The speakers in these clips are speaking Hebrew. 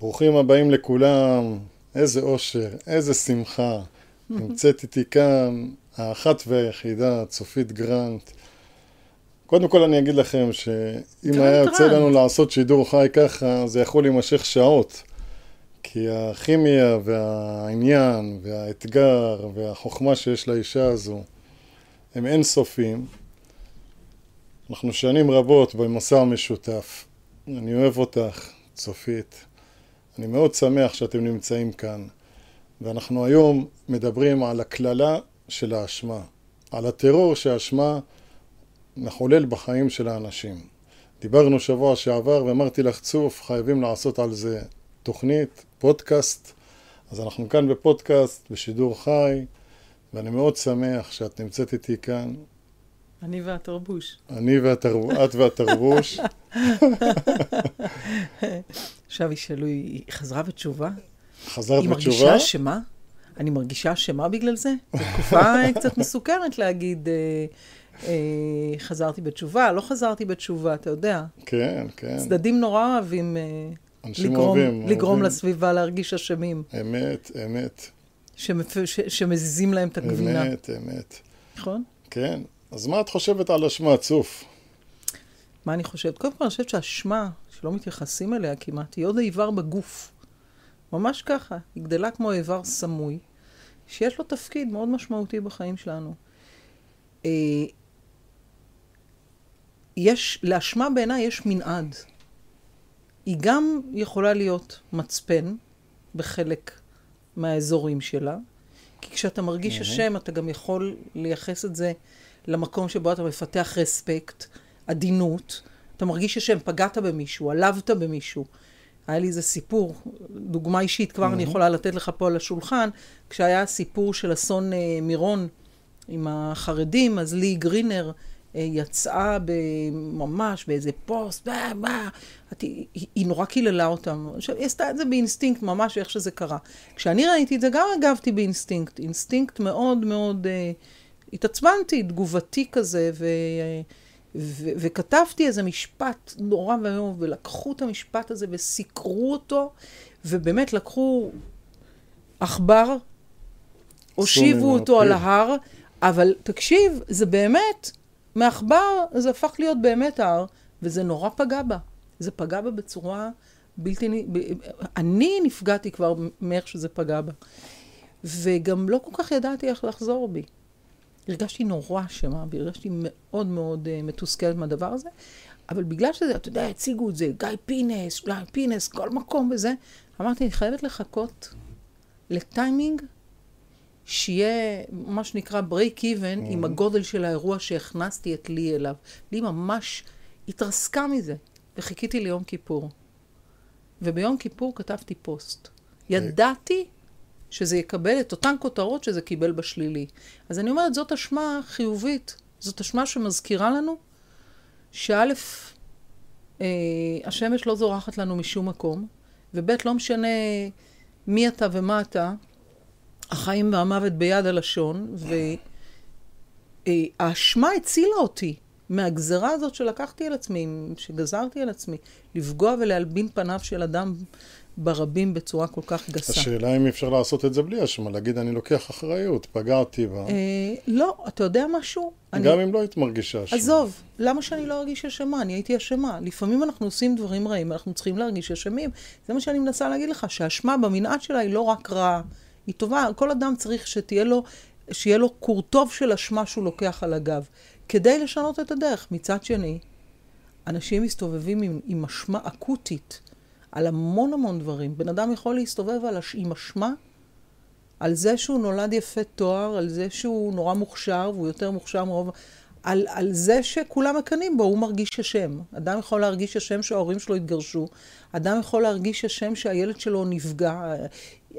ברוכים הבאים לכולם, איזה אושר, איזה שמחה. נמצאת איתי כאן האחת והיחידה, צופית גרנט. קודם כל אני אגיד לכם שאם היה יוצא לנו לעשות שידור חי ככה, זה יכול להימשך שעות. כי הכימיה והעניין והאתגר והחוכמה שיש לאישה הזו הם אינסופיים. אנחנו שנים רבות במסע המשותף. אני אוהב אותך, צופית. אני מאוד שמח שאתם נמצאים כאן. ואנחנו היום מדברים על הקללה של האשמה, על הטרור שהאשמה מחולל בחיים של האנשים. דיברנו שבוע שעבר ואמרתי לך, צוף, חייבים לעשות על זה תוכנית, פודקאסט. אז אנחנו כאן בפודקאסט, בשידור חי, ואני מאוד שמח שאת נמצאת איתי כאן. אני והתרבוש. אני והתרבוש, את והתרבוש. עכשיו ישאלו, היא חזרה בתשובה? חזרת היא בתשובה? מרגישה אשמה? אני מרגישה אשמה בגלל זה? זו תקופה קצת מסוכרת להגיד, אה, אה, חזרתי בתשובה, לא חזרתי בתשובה, אתה יודע. כן, כן. צדדים נורא אוהבים אה, אנשים לגרום, אוהבים, לגרום אוהבים. לסביבה להרגיש אשמים, אמת, אמת. שמפ... ש... שמזיזים להם את הגבינה, אמת, אמת. נכון? כן. אז מה את חושבת על אשמה, צוף? מה אני חושבת? קודם כל, אני חושבת שהאשמה, שלא מתייחסים אליה כמעט, היא עוד איבר בגוף. ממש ככה. היא גדלה כמו איבר סמוי, שיש לו תפקיד מאוד משמעותי בחיים שלנו. אה, יש, לאשמה בעיניי יש מנעד. היא גם יכולה להיות מצפן בחלק מהאזורים שלה, כי כשאתה מרגיש אשם, אתה גם יכול לייחס את זה למקום שבו אתה מפתח רספקט, עדינות. אתה מרגיש אשם, פגעת במישהו, עלבת במישהו. היה לי איזה סיפור, דוגמה אישית כבר אני יכולה לתת לך פה על השולחן, כשהיה הסיפור של אסון אה, מירון עם החרדים, אז לי גרינר אה, יצאה ממש באיזה פוסט, מה, מה, את- היא, היא נורא קיללה אותם. עכשיו, היא עשתה את זה באינסטינקט, ממש איך שזה קרה. כשאני ראיתי את זה, גם הגבתי באינסטינקט, אינסטינקט מאוד מאוד, אה, התעצבנתי, תגובתי כזה, ו... ו- וכתבתי איזה משפט נורא ואיום, ולקחו את המשפט הזה וסיקרו אותו, ובאמת לקחו עכבר, הושיבו אותו על פיל. ההר, אבל תקשיב, זה באמת, מעכבר זה הפך להיות באמת הר, וזה נורא פגע בה. זה פגע בה בצורה בלתי... ב- אני נפגעתי כבר מאיך שזה פגע בה. וגם לא כל כך ידעתי איך לחזור בי. הרגשתי נורא אשמה, והרגשתי מאוד מאוד uh, מתוסכלת מהדבר הזה, אבל בגלל שזה, אתה יודע, הציגו את זה, גיא פינס, גיא פינס, כל מקום וזה, אמרתי, אני חייבת לחכות לטיימינג שיהיה מה שנקרא break even עם הגודל של האירוע שהכנסתי את לי אליו. לי ממש התרסקה מזה, וחיכיתי ליום כיפור. וביום כיפור כתבתי פוסט. ידעתי שזה יקבל את אותן כותרות שזה קיבל בשלילי. אז אני אומרת, זאת אשמה חיובית. זאת אשמה שמזכירה לנו שא', אה, השמש לא זורחת לנו משום מקום, וב', לא משנה מי אתה ומה אתה, החיים והמוות ביד הלשון, והאשמה הצילה אותי מהגזרה הזאת שלקחתי על עצמי, שגזרתי על עצמי, לפגוע ולהלבין פניו של אדם ברבים בצורה כל כך גסה. השאלה אם אפשר לעשות את זה בלי אשמה, להגיד אני לוקח אחריות, פגעתי בה, אה, לא, אתה יודע משהו? אני- גם אם לא היית מרגישה אשמה. עזוב, למה שאני לא ארגיש אשמה? אני הייתי אשמה. לפעמים אנחנו עושים דברים רעים, אנחנו צריכים להרגיש אשמים. זה מה שאני מנסה להגיד לך, שהאשמה במנעד שלה היא לא רק רעה, היא טובה. כל אדם צריך שתהיה לו, שיהיה לו כור טוב של אשמה שהוא לוקח על הגב, כדי לשנות את הדרך. מצד שני, אנשים מסתובבים עם, עם אשמה אקוטית על המון המון דברים. בן אדם יכול להסתובב על, הש- עם אשמה על זה שהוא נולד יפה תואר, על זה שהוא נורא מוכשר, והוא יותר מוכשר מרוב... על, על זה שכולם מקנאים בו, הוא מרגיש אשם. אדם יכול להרגיש אשם שההורים שלו התגרשו, אדם יכול להרגיש אשם שהילד שלו נפגע.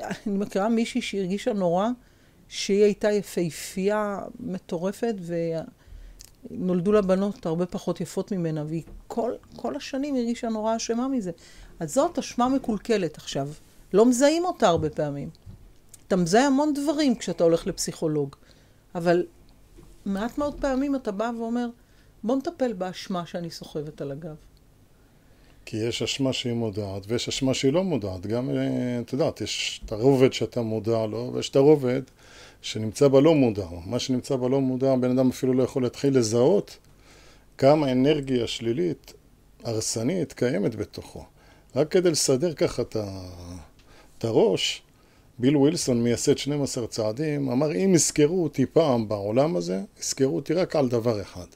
אני מכירה מישהי שהרגישה נורא שהיא הייתה יפהפייה מטורפת, ונולדו לה בנות הרבה פחות יפות ממנה, והיא כל, כל השנים הרגישה נורא אשמה מזה. אז זאת אשמה מקולקלת עכשיו. לא מזהים אותה הרבה פעמים. אתה מזהה המון דברים כשאתה הולך לפסיכולוג, אבל מעט מאוד פעמים אתה בא ואומר, בוא נטפל באשמה שאני סוחבת על הגב. כי יש אשמה שהיא מודעת, ויש אשמה שהיא לא מודעת. גם, אה, את יודעת, יש את הרובד שאתה מודע לו, ויש את הרובד שנמצא בלא מודע. מה שנמצא בלא מודע, הבן אדם אפילו לא יכול להתחיל לזהות כמה אנרגיה שלילית, הרסנית, קיימת בתוכו. רק כדי לסדר ככה את הראש, ביל ווילסון, מייסד 12 צעדים, אמר, אם יזכרו אותי פעם בעולם הזה, יזכרו אותי רק על דבר אחד.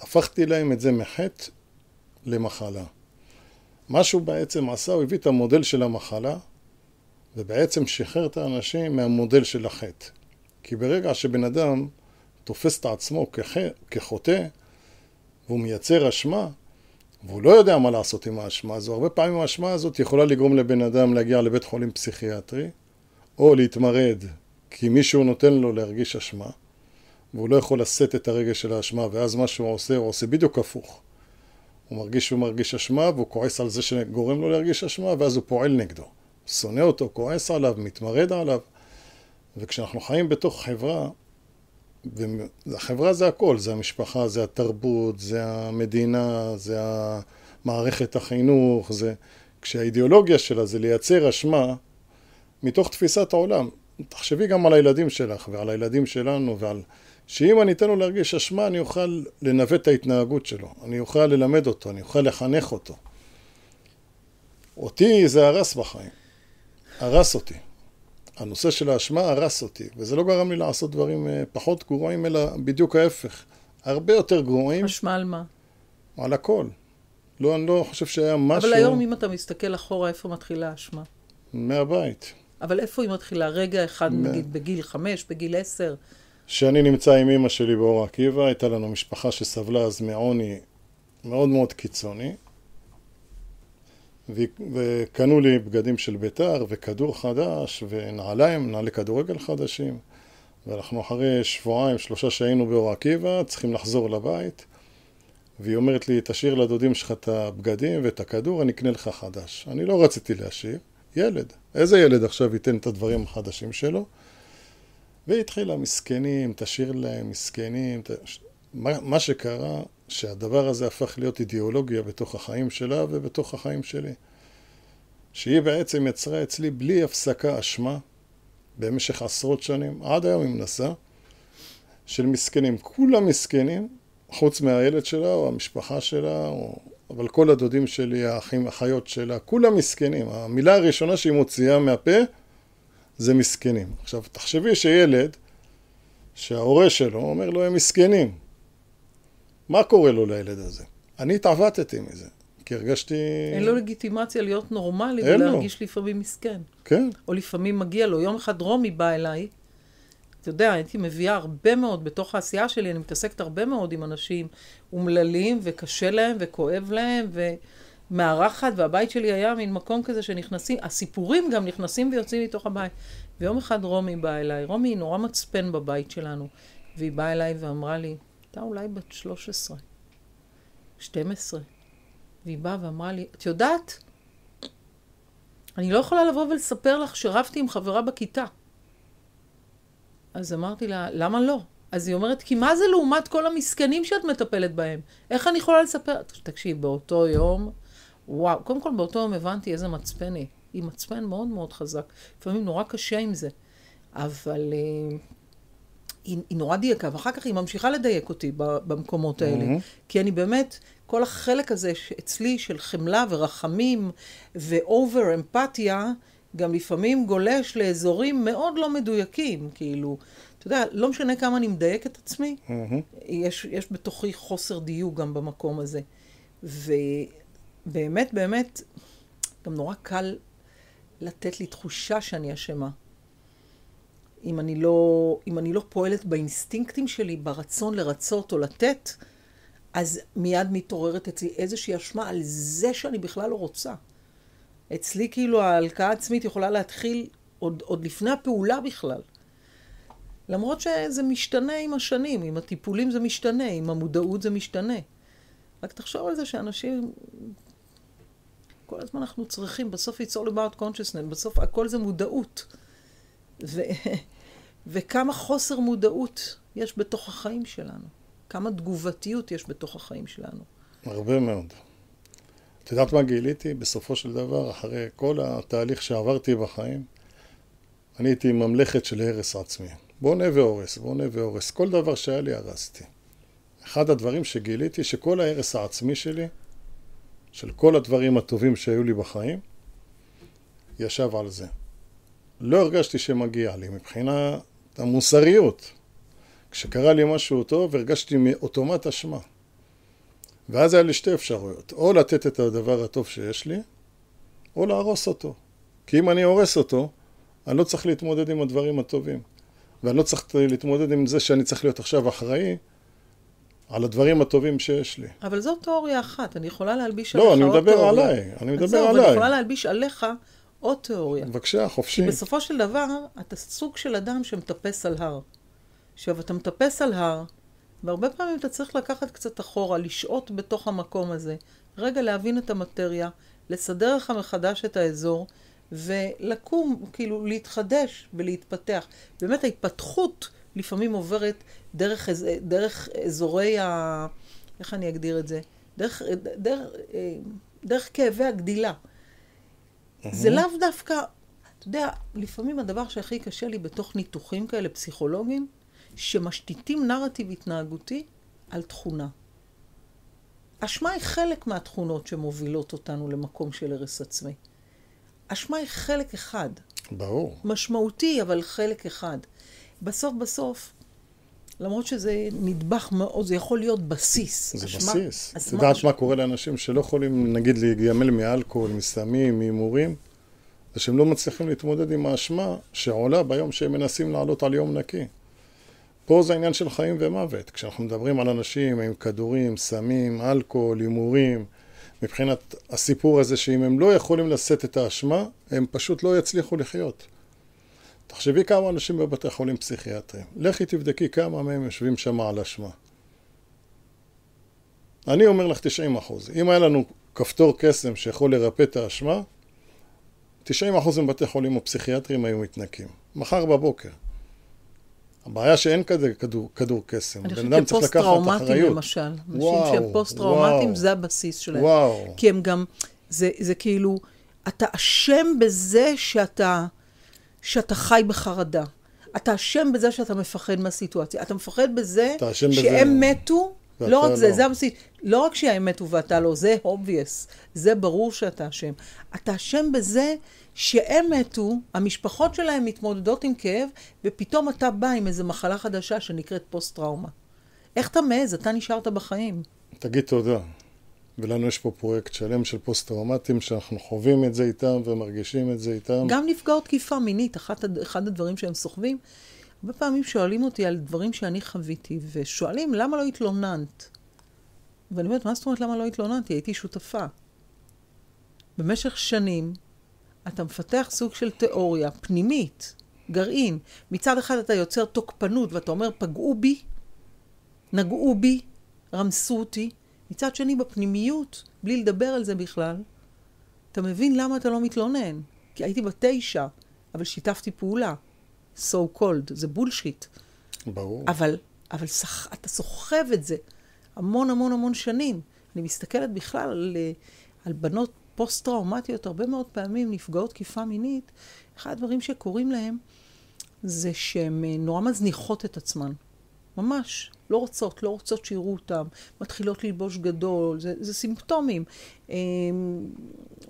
הפכתי להם את זה מחטא למחלה. מה שהוא בעצם עשה, הוא הביא את המודל של המחלה, ובעצם שחרר את האנשים מהמודל של החטא. כי ברגע שבן אדם תופס את עצמו כחוטא, והוא מייצר אשמה, והוא לא יודע מה לעשות עם האשמה הזו, הרבה פעמים האשמה הזאת יכולה לגרום לבן אדם להגיע לבית חולים פסיכיאטרי, או להתמרד כי מישהו נותן לו להרגיש אשמה, והוא לא יכול לשאת את הרגש של האשמה, ואז מה שהוא עושה, הוא עושה בדיוק הפוך. הוא מרגיש שהוא מרגיש אשמה, והוא כועס על זה שגורם לו להרגיש אשמה, ואז הוא פועל נגדו. שונא אותו, כועס עליו, מתמרד עליו. וכשאנחנו חיים בתוך חברה, והחברה זה הכל, זה המשפחה, זה התרבות, זה המדינה, זה מערכת החינוך, זה... כשהאידיאולוגיה שלה זה לייצר אשמה מתוך תפיסת העולם. תחשבי גם על הילדים שלך ועל הילדים שלנו ועל... שאם אני אתן לו להרגיש אשמה, אני אוכל לנווט את ההתנהגות שלו, אני אוכל ללמד אותו, אני אוכל לחנך אותו. אותי זה הרס בחיים, הרס אותי. הנושא של האשמה הרס אותי, וזה לא גרם לי לעשות דברים אה, פחות גרועים, אלא בדיוק ההפך. הרבה יותר גרועים. אשמה על מה? על הכל. לא, אני לא חושב שהיה משהו... אבל היום אם אתה מסתכל אחורה, איפה מתחילה האשמה? מהבית. אבל איפה היא מתחילה? רגע אחד, מה... נגיד, בגיל חמש, בגיל עשר? כשאני נמצא עם אימא שלי באור עקיבא, הייתה לנו משפחה שסבלה אז מעוני מאוד מאוד קיצוני. וקנו לי בגדים של בית"ר וכדור חדש ונעליים, נעלי כדורגל חדשים ואנחנו אחרי שבועיים, שלושה שהיינו באור עקיבא, צריכים לחזור לבית והיא אומרת לי, תשאיר לדודים שלך את הבגדים ואת הכדור, אני אקנה לך חדש. אני לא רציתי להשאיר, ילד. איזה ילד עכשיו ייתן את הדברים החדשים שלו? והיא התחילה, מסכנים, תשאיר להם, מסכנים. ת... מה, מה שקרה, שהדבר הזה הפך להיות אידיאולוגיה בתוך החיים שלה ובתוך החיים שלי. שהיא בעצם יצרה אצלי בלי הפסקה אשמה במשך עשרות שנים, עד היום היא מנסה, של מסכנים. כולם מסכנים, חוץ מהילד שלה או המשפחה שלה, או... אבל כל הדודים שלי, האחים, האחיות שלה, כולם מסכנים. המילה הראשונה שהיא מוציאה מהפה זה מסכנים. עכשיו, תחשבי שילד, שההורה שלו אומר לו, הם מסכנים. מה קורה לו לילד הזה? אני התעוותתי מזה, כי הרגשתי... אין לו לגיטימציה להיות נורמלי ולהרגיש לו. לפעמים מסכן. כן. או לפעמים מגיע לו. יום אחד רומי בא אליי, אתה יודע, הייתי מביאה הרבה מאוד, בתוך העשייה שלי, אני מתעסקת הרבה מאוד עם אנשים אומללים, וקשה להם, וכואב להם, ומארחת, והבית שלי היה מין מקום כזה שנכנסים, הסיפורים גם נכנסים ויוצאים מתוך הבית. ויום אחד רומי באה אליי, רומי היא נורא מצפן בבית שלנו, והיא באה אליי ואמרה לי, הייתה אולי בת 13, 12. והיא באה ואמרה לי, את יודעת, אני לא יכולה לבוא ולספר לך שרבתי עם חברה בכיתה. אז אמרתי לה, למה לא? אז היא אומרת, כי מה זה לעומת כל המסכנים שאת מטפלת בהם? איך אני יכולה לספר? תקשיב, באותו יום, וואו, קודם כל באותו יום הבנתי איזה מצפן היא. היא מצפן מאוד מאוד חזק. לפעמים נורא קשה עם זה. אבל uh, היא, היא נורא דייקה, ואחר כך היא ממשיכה לדייק אותי במקומות האלה. Mm-hmm. כי אני באמת, כל החלק הזה אצלי של חמלה ורחמים ואובר אמפתיה, גם לפעמים גולש לאזורים מאוד לא מדויקים, כאילו, אתה יודע, לא משנה כמה אני מדייק את עצמי, mm-hmm. יש, יש בתוכי חוסר דיוק גם במקום הזה. ובאמת, באמת, גם נורא קל לתת לי תחושה שאני אשמה. אם אני לא, אם אני לא פועלת באינסטינקטים שלי, ברצון לרצות או לתת, אז מיד מתעוררת אצלי איזושהי אשמה על זה שאני בכלל לא רוצה. אצלי כאילו ההלקאה העצמית יכולה להתחיל עוד, עוד לפני הפעולה בכלל. למרות שזה משתנה עם השנים, עם הטיפולים זה משתנה, עם המודעות זה משתנה. רק תחשוב על זה שאנשים, כל הזמן אנחנו צריכים, בסוף it's all about consciousness, בסוף הכל זה מודעות. ו, וכמה חוסר מודעות יש בתוך החיים שלנו. כמה תגובתיות יש בתוך החיים שלנו. הרבה מאוד. את יודעת מה גיליתי? בסופו של דבר, אחרי כל התהליך שעברתי בחיים, אני הייתי ממלכת של הרס עצמי. בונה והורס, בונה והורס. כל דבר שהיה לי הרסתי. אחד הדברים שגיליתי, שכל ההרס העצמי שלי, של כל הדברים הטובים שהיו לי בחיים, ישב על זה. לא הרגשתי שמגיע לי מבחינת המוסריות. כשקרה לי משהו טוב, הרגשתי מאוטומט אשמה. ואז היה לי שתי אפשרויות, או לתת את הדבר הטוב שיש לי, או להרוס אותו. כי אם אני הורס אותו, אני לא צריך להתמודד עם הדברים הטובים. ואני לא צריך להתמודד עם זה שאני צריך להיות עכשיו אחראי על הדברים הטובים שיש לי. אבל זו תיאוריה אחת, אני יכולה להלביש לא, עליך אני עוד מדבר תיאוריה. עליי, אני מדבר אז זהו, עליי. ואני יכולה להלביש עליך עוד תיאוריה. בבקשה, חופשי. כי בסופו של דבר, אתה סוג של אדם שמטפס על הר. עכשיו, אתה מטפס על הר, והרבה פעמים אתה צריך לקחת קצת אחורה, לשהות בתוך המקום הזה, רגע להבין את המטריה, לסדר לך מחדש את האזור, ולקום, כאילו, להתחדש ולהתפתח. באמת, ההתפתחות לפעמים עוברת דרך, דרך אזורי ה... איך אני אגדיר את זה? דרך, דרך, אה, דרך כאבי הגדילה. זה לאו דווקא, אתה יודע, לפעמים הדבר שהכי קשה לי בתוך ניתוחים כאלה פסיכולוגיים, שמשתיתים נרטיב התנהגותי על תכונה. אשמה היא חלק מהתכונות שמובילות אותנו למקום של הרס עצמי. אשמה היא חלק אחד, ברור. משמעותי, אבל חלק אחד. בסוף בסוף, למרות שזה נדבך מאוד, זה יכול להיות בסיס. זה אשמה- בסיס. את יודעת מה קורה לאנשים שלא יכולים, נגיד, להיגמל מאלכוהול, מסמים, מהימורים? זה שהם לא מצליחים להתמודד עם האשמה שעולה ביום שהם מנסים לעלות על יום נקי. פה זה עניין של חיים ומוות. כשאנחנו מדברים על אנשים עם כדורים, סמים, אלכוהול, הימורים, מבחינת הסיפור הזה שאם הם לא יכולים לשאת את האשמה, הם פשוט לא יצליחו לחיות. תחשבי כמה אנשים בבתי חולים פסיכיאטריים. לכי תבדקי כמה מהם יושבים שם על אשמה. אני אומר לך 90 אחוז. אם היה לנו כפתור קסם שיכול לרפא את האשמה, 90 אחוז מבתי חולים הפסיכיאטריים היו מתנקים. מחר בבוקר. הבעיה שאין כזה כדור, כדור קסם. אני גם חושבת אדם צריך לקחת אחריות. למשל, אנשים שהם פוסט-טראומטיים וואו. זה הבסיס שלהם. וואו. כי הם גם, זה, זה כאילו, אתה אשם בזה שאתה, שאתה חי בחרדה. אתה אשם בזה שאתה מפחד מהסיטואציה. אתה מפחד בזה אתה אשם בזה. שהם מתו, לא רק זה, לא. זה הבסיס. לא רק שהם מתו ואתה לא, זה obvious. זה ברור שאתה אשם. אתה אשם בזה שהם מתו, המשפחות שלהם מתמודדות עם כאב, ופתאום אתה בא עם איזו מחלה חדשה שנקראת פוסט-טראומה. איך אתה מעז? אתה נשארת בחיים. תגיד תודה. ולנו יש פה פרויקט שלם של פוסט-טראומטים שאנחנו חווים את זה איתם ומרגישים את זה איתם. גם נפגעות תקיפה מינית, אחת, אחד הדברים שהם סוחבים, הרבה פעמים שואלים אותי על דברים שאני חוויתי, ושואלים, למה לא התלוננת? ואני אומרת, מה זאת אומרת למה לא התלוננתי? הייתי שותפה. במשך שנים, אתה מפתח סוג של תיאוריה פנימית, גרעין. מצד אחד אתה יוצר תוקפנות, ואתה אומר, פגעו בי, נגעו בי, רמסו אותי. מצד שני, בפנימיות, בלי לדבר על זה בכלל, אתה מבין למה אתה לא מתלונן. כי הייתי בת תשע, אבל שיתפתי פעולה. so called, זה בולשיט. ברור. אבל, אבל סח, אתה סוחב את זה המון המון המון שנים. אני מסתכלת בכלל על, על בנות פוסט-טראומטיות, הרבה מאוד פעמים נפגעות תקיפה מינית. אחד הדברים שקורים להם זה שהן אה, נורא מזניחות את עצמן. ממש. לא רוצות, לא רוצות שיראו אותן, מתחילות ללבוש גדול, זה, זה סימפטומים. אה,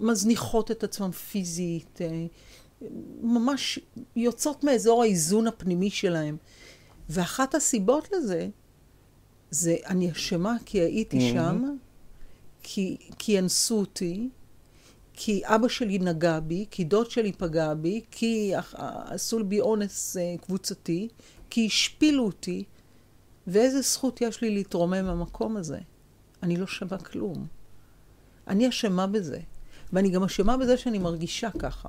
מזניחות את עצמן פיזית, אה, ממש יוצאות מאזור האיזון הפנימי שלהם. ואחת הסיבות לזה, זה אני אשמה כי הייתי Mhm. שם, כי, כי אנסו אותי, כי אבא שלי נגע בי, כי דוד שלי פגע בי, כי אח- עשו בי אונס אה, קבוצתי, כי השפילו אותי, ואיזה זכות יש לי להתרומם מהמקום הזה? אני לא שווה כלום. אני אשמה בזה. ואני גם אשמה בזה שאני מרגישה ככה.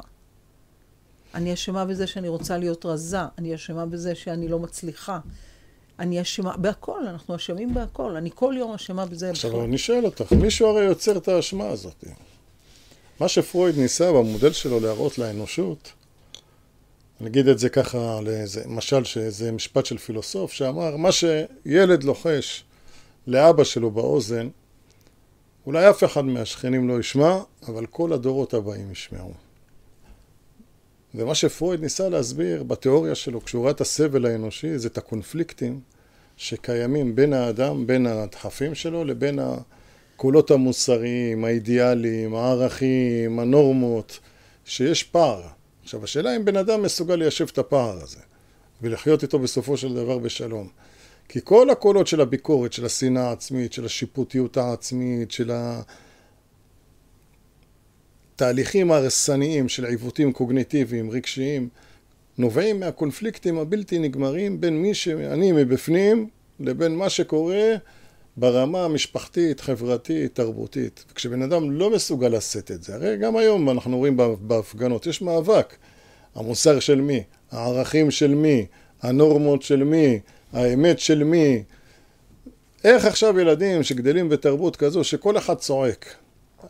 אני אשמה בזה שאני רוצה להיות רזה, אני אשמה בזה שאני לא מצליחה. אני אשמה, בהכל, אנחנו אשמים בהכל. אני כל יום אשמה בזה. עכשיו בכל- אני שואל אותך, מישהו הרי יוצר את האשמה הזאת. מה שפרויד ניסה במודל שלו להראות לאנושות, אני אגיד את זה ככה, לאיזה משל, שזה משפט של פילוסוף, שאמר, מה שילד לוחש לאבא שלו באוזן, אולי אף אחד מהשכנים לא ישמע, אבל כל הדורות הבאים ישמעו. ומה שפרויד ניסה להסביר בתיאוריה שלו, כשהוא ראה את הסבל האנושי, זה את הקונפליקטים שקיימים בין האדם, בין הדחפים שלו, לבין הקולות המוסריים, האידיאליים, הערכים, הנורמות, שיש פער. עכשיו, השאלה אם בן אדם מסוגל ליישב את הפער הזה, ולחיות איתו בסופו של דבר בשלום. כי כל הקולות של הביקורת, של השנאה העצמית, של השיפוטיות העצמית, של התהליכים ההרסניים של עיוותים קוגניטיביים, רגשיים, נובעים מהקונפליקטים הבלתי נגמרים בין מי שאני מבפנים לבין מה שקורה ברמה המשפחתית, חברתית, תרבותית. וכשבן אדם לא מסוגל לשאת את זה, הרי גם היום אנחנו רואים בהפגנות, יש מאבק. המוסר של מי? הערכים של מי? הנורמות של מי? האמת של מי? איך עכשיו ילדים שגדלים בתרבות כזו שכל אחד צועק?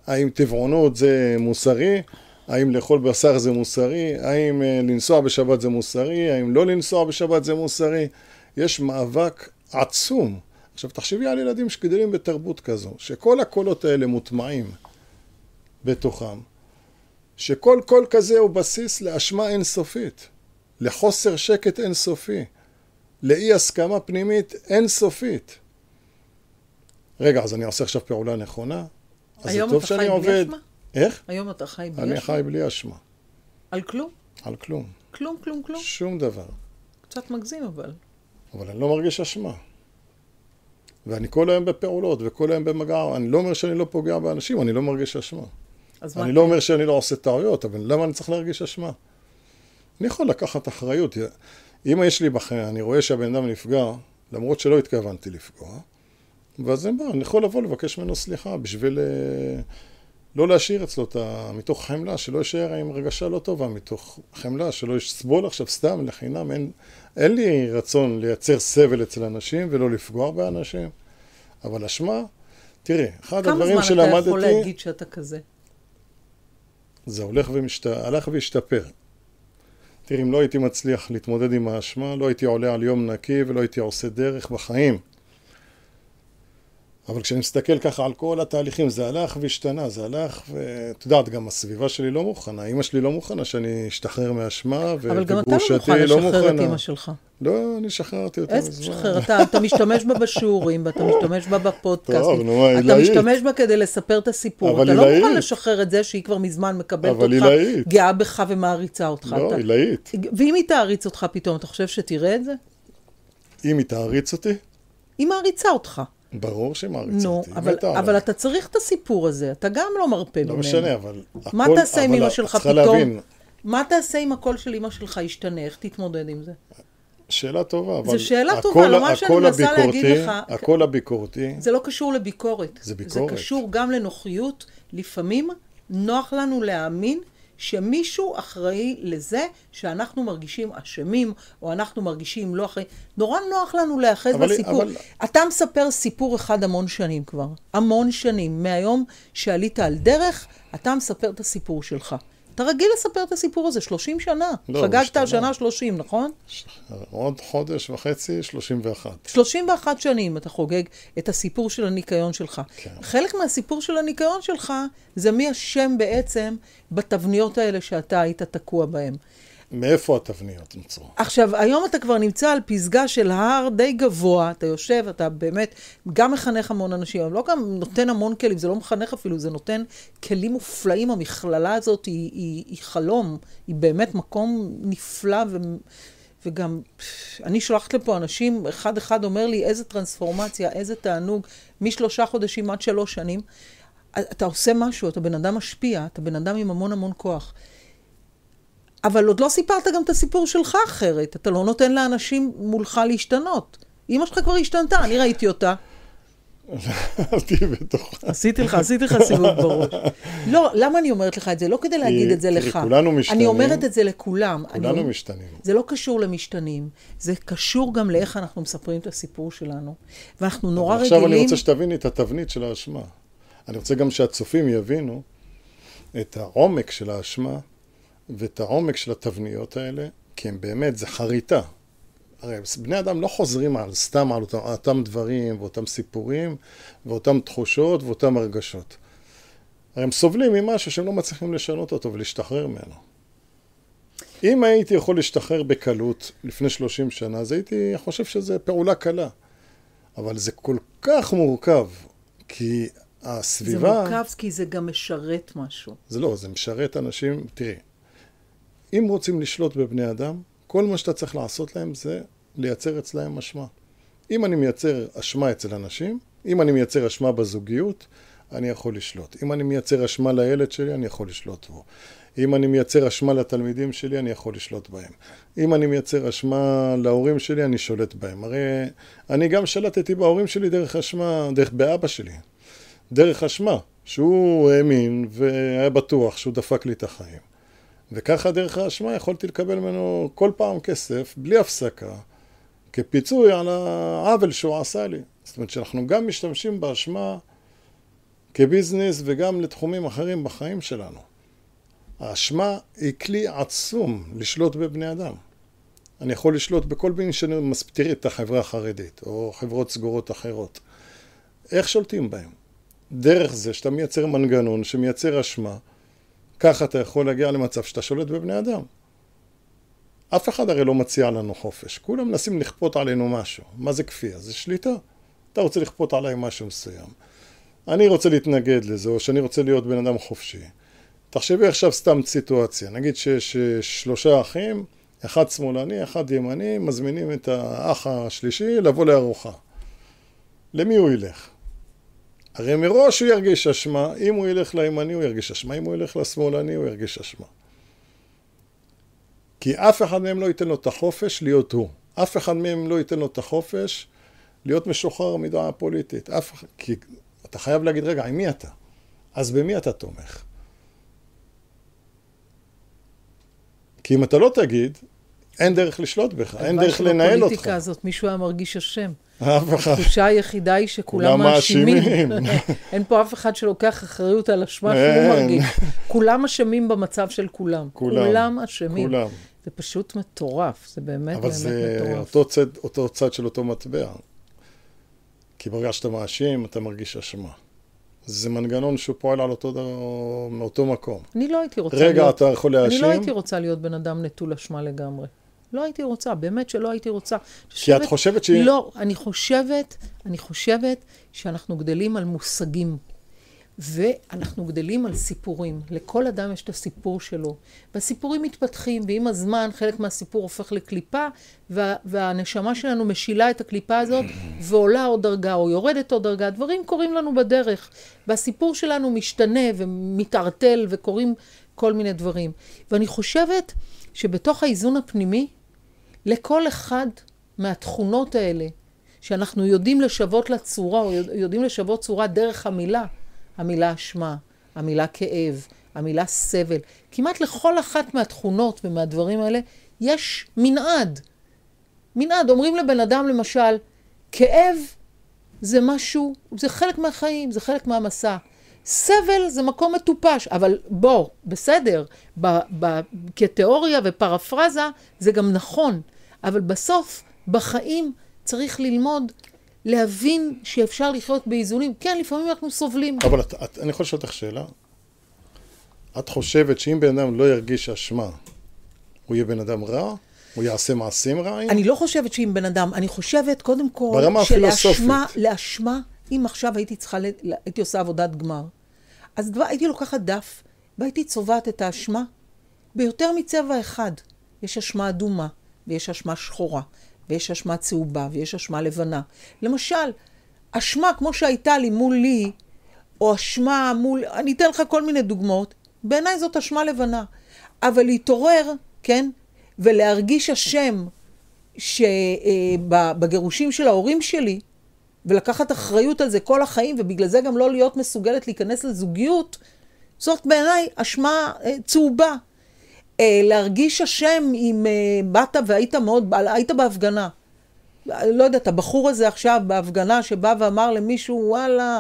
האם טבעונות זה מוסרי? האם לאכול בשר זה מוסרי? האם אה, לנסוע בשבת זה מוסרי? האם לא לנסוע בשבת זה מוסרי? יש מאבק עצום. עכשיו תחשבי על ילדים שגדלים בתרבות כזו, שכל הקולות האלה מוטמעים בתוכם, שכל קול כזה הוא בסיס לאשמה אינסופית, לחוסר שקט אינסופי, לאי הסכמה פנימית אינסופית. רגע, אז אני עושה עכשיו פעולה נכונה? אז זה טוב שאני עובד... היום אתה חי בלי אשמה? איך? היום אתה חי בלי אשמה? אני חי בלי אשמה. על כלום? על כלום. כלום, כלום, כלום? שום דבר. קצת מגזים אבל. אבל אני לא מרגיש אשמה. ואני כל היום בפעולות וכל היום במגע, אני לא אומר שאני לא פוגע באנשים, אני לא מרגיש אשמה. אני לא אומר שאני לא עושה טעויות, אבל למה אני צריך להרגיש אשמה? אני יכול לקחת אחריות. אם יש לי בחיים, אני רואה שהבן אדם נפגע, למרות שלא התכוונתי לפגוע, ואז אין בעיה, אני יכול לבוא לבקש ממנו סליחה בשביל אה, לא להשאיר אצלו את ה... מתוך חמלה, שלא יישאר עם רגשה לא טובה, מתוך חמלה, שלא יסבול עכשיו סתם לחינם, אין, אין לי רצון לייצר סבל אצל אנשים ולא לפגוע באנשים, אבל אשמה, תראי, אחד הדברים שלמדתי... כמה זמן אתה יכול להגיד שאתה כזה? זה הולך ומשת... הלך והשתפר. תראי, אם לא הייתי מצליח להתמודד עם האשמה, לא הייתי עולה על יום נקי ולא הייתי עושה דרך בחיים. אבל כשאני מסתכל ככה על כל התהליכים, זה הלך והשתנה, זה הלך, ואת יודעת, גם הסביבה שלי לא מוכנה, אימא שלי לא מוכנה שאני אשתחרר מאשמה, וגרושתי לא מוכנה. אבל גם אתה לא מוכן לשחרר את אימא שלך. לא, אני שחררתי אותה מזמן. איזה תשחרר? אתה, אתה משתמש בה בשיעורים, ואתה משתמש בה בפודקאסט. טוב, נו מה, עילאית. אתה משתמש בה כדי לספר את הסיפור. אתה לא מוכן לשחרר את זה שהיא כבר מזמן מקבלת אותך, גאה בך ומעריצה אותך. לא, עילאית. ואם היא תעריץ אותך פתאום, אתה חושב שתראה את זה? אם היא תעריץ אותי? היא מעריצה אותך. ברור שהיא מעריצה אותי. נו, אבל, אבל אתה צריך את הסיפור הזה, אתה גם לא מרפה ממנו. לא משנה, אבל הכל... מה תעשה עם אמא שלך פתאום? להבין. מה תעשה אם הקול של אמא שלך ישתנה? איך תתמודד עם זה? שאלה טובה, אבל... זו שאלה טובה, לא מה שאני מנסה להגיד לך... הקול הביקורתי... זה לא קשור לביקורת. זה ביקורת. זה קשור גם לנוחיות. לפעמים נוח לנו להאמין שמישהו אחראי לזה שאנחנו מרגישים אשמים, או אנחנו מרגישים לא אחראי. נורא נוח לנו להיאחז בסיפור. אבל... אתה מספר סיפור אחד המון שנים כבר. המון שנים. מהיום שעלית על דרך, אתה מספר את הסיפור שלך. אתה רגיל לספר את הסיפור הזה 30 שנה. לא, חגגת השנה 30, נכון? עוד חודש וחצי, 31. 31 שנים אתה חוגג את הסיפור של הניקיון שלך. כן. חלק מהסיפור של הניקיון שלך זה מי אשם בעצם בתבניות האלה שאתה היית תקוע בהן. מאיפה התבניות נוצרו? עכשיו, היום אתה כבר נמצא על פסגה של הר די גבוה, אתה יושב, אתה באמת גם מחנך המון אנשים, אבל לא גם נותן המון כלים, זה לא מחנך אפילו, זה נותן כלים מופלאים, המכללה הזאת היא, היא, היא חלום, היא באמת מקום נפלא ו... וגם, אני שולחת לפה אנשים, אחד אחד אומר לי, איזה טרנספורמציה, איזה תענוג, משלושה חודשים עד שלוש שנים. אתה עושה משהו, אתה בן אדם משפיע, אתה בן אדם עם המון המון כוח. אבל עוד לא סיפרת גם את הסיפור שלך אחרת. אתה לא נותן לאנשים מולך להשתנות. אמא שלך כבר השתנתה, אני ראיתי אותה. בתוכה. עשיתי לך, עשיתי לך סיבוב בראש. לא, למה אני אומרת לך את זה? לא כדי להגיד את זה לך. כי כולנו משתנים. אני אומרת את זה לכולם. כולנו משתנים. זה לא קשור למשתנים, זה קשור גם לאיך אנחנו מספרים את הסיפור שלנו. ואנחנו נורא רגילים... עכשיו אני רוצה שתביני את התבנית של האשמה. אני רוצה גם שהצופים יבינו את העומק של האשמה ואת העומק של התבניות האלה, כי הם באמת, זה חריטה. הרי בני אדם לא חוזרים על סתם על אותם, אותם דברים ואותם סיפורים ואותם תחושות ואותם הרגשות. הרי הם סובלים ממשהו שהם לא מצליחים לשנות אותו ולהשתחרר ממנו. אם הייתי יכול להשתחרר בקלות לפני 30 שנה, אז הייתי חושב שזו פעולה קלה. אבל זה כל כך מורכב, כי הסביבה... זה מורכב כי זה גם משרת משהו. זה לא, זה משרת אנשים... תראי, אם רוצים לשלוט בבני אדם, כל מה שאתה צריך לעשות להם זה לייצר אצלהם אשמה. אם אני מייצר אשמה אצל אנשים, אם אני מייצר אשמה בזוגיות, אני יכול לשלוט. אם אני מייצר אשמה לילד שלי, אני יכול לשלוט בו. אם אני מייצר אשמה לתלמידים שלי, אני יכול לשלוט בהם. אם אני מייצר אשמה להורים שלי, אני שולט בהם. הרי אני גם שלטתי בהורים שלי דרך אשמה, דרך באבא שלי. דרך אשמה, שהוא האמין והיה בטוח שהוא דפק לי את החיים. וככה דרך האשמה יכולתי לקבל ממנו כל פעם כסף, בלי הפסקה, כפיצוי על העוול שהוא עשה לי. זאת אומרת שאנחנו גם משתמשים באשמה כביזנס וגם לתחומים אחרים בחיים שלנו. האשמה היא כלי עצום לשלוט בבני אדם. אני יכול לשלוט בכל מיני שנים מספירי את החברה החרדית, או חברות סגורות אחרות. איך שולטים בהם? דרך זה שאתה מייצר מנגנון שמייצר אשמה, ככה אתה יכול להגיע למצב שאתה שולט בבני אדם. אף אחד הרי לא מציע לנו חופש, כולם מנסים לכפות עלינו משהו. מה זה כפייה? זה שליטה. אתה רוצה לכפות עליי משהו מסוים. אני רוצה להתנגד לזה, או שאני רוצה להיות בן אדם חופשי. תחשבי עכשיו סתם סיטואציה, נגיד שיש שלושה אחים, אחד שמאלני, אחד ימני, מזמינים את האח השלישי לבוא לארוחה. למי הוא ילך? הרי מראש הוא ירגיש אשמה, אם הוא ילך לימני הוא ירגיש אשמה, אם הוא ילך לשמאלני הוא ירגיש אשמה. כי אף אחד מהם לא ייתן לו את החופש להיות הוא. אף אחד מהם לא ייתן לו את החופש להיות משוחרר מדעה פוליטית. אף... כי אתה חייב להגיד, רגע, עם מי אתה? אז במי אתה תומך? כי אם אתה לא תגיד, אין דרך לשלוט בך, אין דרך לנהל אותך. בפוליטיקה הזאת מישהו היה מרגיש אשם. אף אחד. התחושה היחידה היא שכולם מאשימים. אין פה אף אחד שלוקח אחריות על אשמה שהוא מרגיש. כולם אשמים במצב של כולם. כולם אשמים. כולם. זה פשוט מטורף, זה באמת באמת מטורף. אבל זה אותו צד של אותו מטבע. כי ברגע שאתה מאשים, אתה מרגיש אשמה. זה מנגנון שהוא פועל על אותו, מאותו מקום. אני לא הייתי רוצה רגע, להיות... רגע, אתה יכול להאשים. אני לא הייתי רוצה להיות בן אדם נטול אשמה לגמרי. לא הייתי רוצה, באמת שלא הייתי רוצה. כי את חושבת שהיא... לא, אני חושבת, אני חושבת שאנחנו גדלים על מושגים. ואנחנו גדלים על סיפורים. לכל אדם יש את הסיפור שלו. והסיפורים מתפתחים, ועם הזמן חלק מהסיפור הופך לקליפה, וה, והנשמה שלנו משילה את הקליפה הזאת, ועולה עוד דרגה, או יורדת עוד דרגה. דברים קורים לנו בדרך, והסיפור שלנו משתנה ומתערטל, וקורים כל מיני דברים. ואני חושבת שבתוך האיזון הפנימי, לכל אחד מהתכונות האלה, שאנחנו יודעים לשוות לה צורה, או יודעים לשוות צורה דרך המילה, המילה אשמה, המילה כאב, המילה סבל. כמעט לכל אחת מהתכונות ומהדברים האלה יש מנעד. מנעד, אומרים לבן אדם למשל, כאב זה משהו, זה חלק מהחיים, זה חלק מהמסע. סבל זה מקום מטופש, אבל בוא, בסדר, ב, ב, כתיאוריה ופרפרזה זה גם נכון, אבל בסוף, בחיים צריך ללמוד להבין שאפשר לחיות באיזונים. כן, לפעמים אנחנו סובלים. אבל את, את, אני יכול לשאול אותך שאלה. את חושבת שאם בן אדם לא ירגיש אשמה, הוא יהיה בן אדם רע? הוא יעשה מעשים רעים? אני לא חושבת שאם בן אדם, אני חושבת קודם כל, ברמה הפילוסופית. לאשמה, אם עכשיו הייתי צריכה, הייתי עושה עבודת גמר, אז דבר, הייתי לוקחת דף, והייתי צובעת את האשמה ביותר מצבע אחד. יש אשמה אדומה, ויש אשמה שחורה, ויש אשמה צהובה, ויש אשמה לבנה. למשל, אשמה כמו שהייתה לי מול לי, או אשמה מול... אני אתן לך כל מיני דוגמאות. בעיניי זאת אשמה לבנה. אבל להתעורר, כן, ולהרגיש אשם שבגירושים של ההורים שלי, ולקחת אחריות על זה כל החיים, ובגלל זה גם לא להיות מסוגלת להיכנס לזוגיות, זאת בעיניי אשמה אה, צהובה. אה, להרגיש אשם אם אה, באת והיית מאוד, היית בהפגנה. לא יודעת, הבחור הזה עכשיו בהפגנה שבא ואמר למישהו, וואלה,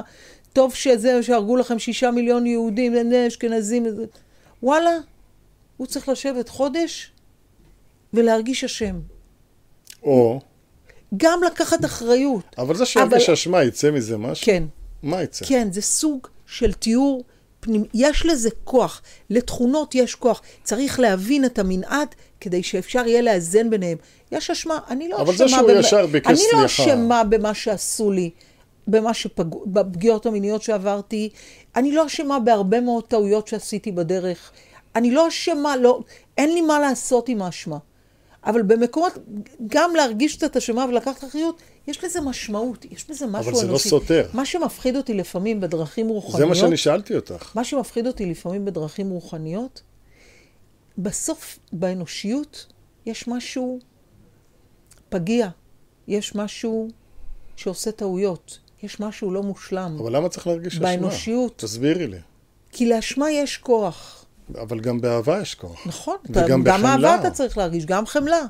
טוב שזה, שהרגו לכם שישה מיליון יהודים, אשכנזים, וואלה, הוא צריך לשבת חודש ולהרגיש אשם. או, גם לקחת אחריות. אבל זה שירגיש אבל- אשמה, יצא מזה משהו? כן. מה יצא? כן, זה סוג של תיאור פנימי. יש לזה כוח. לתכונות יש כוח. צריך להבין את המנעד כדי שאפשר יהיה לאזן ביניהם. יש אשמה, אני לא אשמה... במה- אני לא. אשמה במה שעשו לי, במה שפגעו, בפגיעות המיניות שעברתי. אני לא אשמה בהרבה מאוד טעויות שעשיתי בדרך. אני לא אשמה, לא, אין לי מה לעשות עם האשמה. אבל במקומות, גם להרגיש קצת אשמה ולקחת אחריות, יש לזה משמעות, יש בזה משהו זה לא סותר. מה שמפחיד אותי לפעמים בדרכים רוחניות, זה מה שאני שאלתי אותך. מה שמפחיד אותי לפעמים בדרכים רוחניות, בסוף, באנושיות, יש משהו פגיע, יש משהו שעושה טעויות, יש משהו לא מושלם. אבל למה צריך להרגיש אשמה? באנושיות. תסבירי לי. כי לאשמה יש כוח, אבל גם באהבה יש כוח. נכון? אתה- וגם גם בחמלה. אהבה אתה צריך להרגיש, גם חמלה.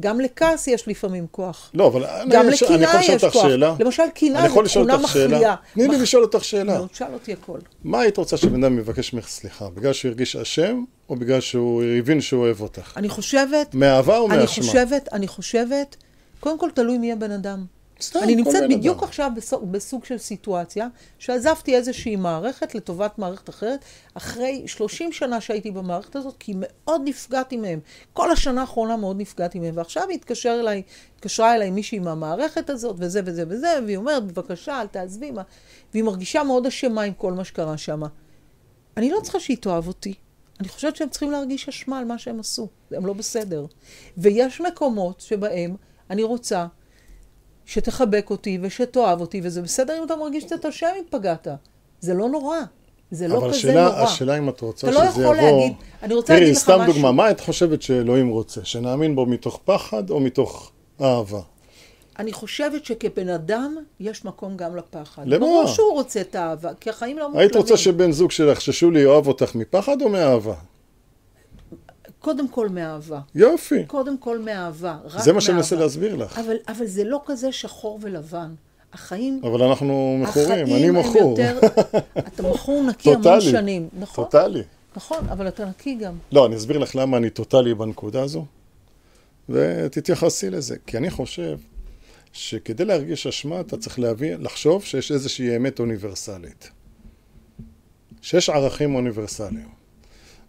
גם לכעס יש לפעמים כוח. לא, אבל אני, גם אני יכול לקנאה לשאול יש אותך כוח. שאלה? למשל, קנאה אני זו תכונה? מכריעה. תני לי לשאול אותך שאלה. נו, תשאל אותי הכל. מה היית רוצה שבן אדם יבקש ממך סליחה? בגלל שהוא הרגיש אשם, או בגלל שהוא הבין שהוא אוהב אותך? אני חושבת, מאהבה או אני מאשמה? חושבת, אני חושבת, קודם כל תלוי מי הבן אדם. סתם, אני נמצאת בדיוק אדם. עכשיו בסוג, בסוג של סיטואציה, שעזבתי איזושהי מערכת לטובת מערכת אחרת, אחרי 30 שנה שהייתי במערכת הזאת, כי מאוד נפגעתי מהם. כל השנה האחרונה מאוד נפגעתי מהם, ועכשיו התקשר אליי, התקשרה אליי מישהי מהמערכת הזאת, וזה וזה וזה, והיא אומרת, בבקשה, אל תעזבי, מה... והיא מרגישה מאוד אשמה עם כל מה שקרה שם. אני לא צריכה שהיא תאהב אותי. אני חושבת שהם צריכים להרגיש אשמה על מה שהם עשו. הם לא בסדר. ויש מקומות שבהם אני רוצה שתחבק אותי ושתאהב אותי, וזה בסדר אם אתה מרגיש קצת אשם אם פגעת. זה לא נורא. זה לא אבל כזה השאלה, נורא. השאלה אם את רוצה אתה לא שזה יכול יבוא... להגיד, אני רוצה תראי, להגיד לך סתם משהו. דוגמה, מה את חושבת שאלוהים רוצה? שנאמין בו מתוך פחד או מתוך אהבה? אני חושבת שכבן אדם יש מקום גם לפחד. למה? ברור שהוא רוצה את האהבה, כי החיים לא מושלמים. היית רוצה שבן זוג שלך, ששולי יאהב אותך מפחד או מאהבה? קודם כל מאהבה. יופי. קודם כל מאהבה. רק זה מה שאני מאהבה. מנסה להסביר לך. אבל, אבל זה לא כזה שחור ולבן. החיים... אבל אנחנו מכורים, אני מכור. יותר... אתה מכור נקי המון. שנים. נכון, טוטאלי. נכון, אבל אתה נקי גם. לא, אני אסביר לך למה אני טוטאלי בנקודה הזו, ותתייחסי לזה. כי אני חושב שכדי להרגיש אשמה, אתה צריך להבין, לחשוב שיש איזושהי אמת אוניברסלית. שיש ערכים אוניברסליים.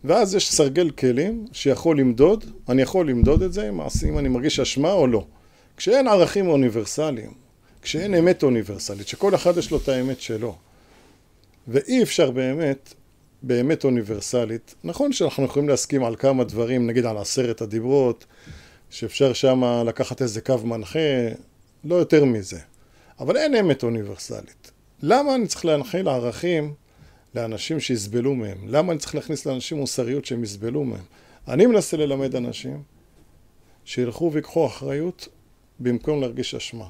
ואז יש סרגל כלים שיכול למדוד, אני יכול למדוד את זה, אם אם אני מרגיש אשמה או לא. כשאין ערכים אוניברסליים, כשאין אמת אוניברסלית, שכל אחד יש לו את האמת שלו, ואי אפשר באמת, באמת אוניברסלית, נכון שאנחנו יכולים להסכים על כמה דברים, נגיד על עשרת הדיברות, שאפשר שם לקחת איזה קו מנחה, לא יותר מזה. אבל אין אמת אוניברסלית. למה אני צריך להנחיל ערכים לאנשים שיסבלו מהם? למה אני צריך להכניס לאנשים מוסריות שהם יסבלו מהם? אני מנסה ללמד אנשים שילכו ויקחו אחריות במקום להרגיש אשמה.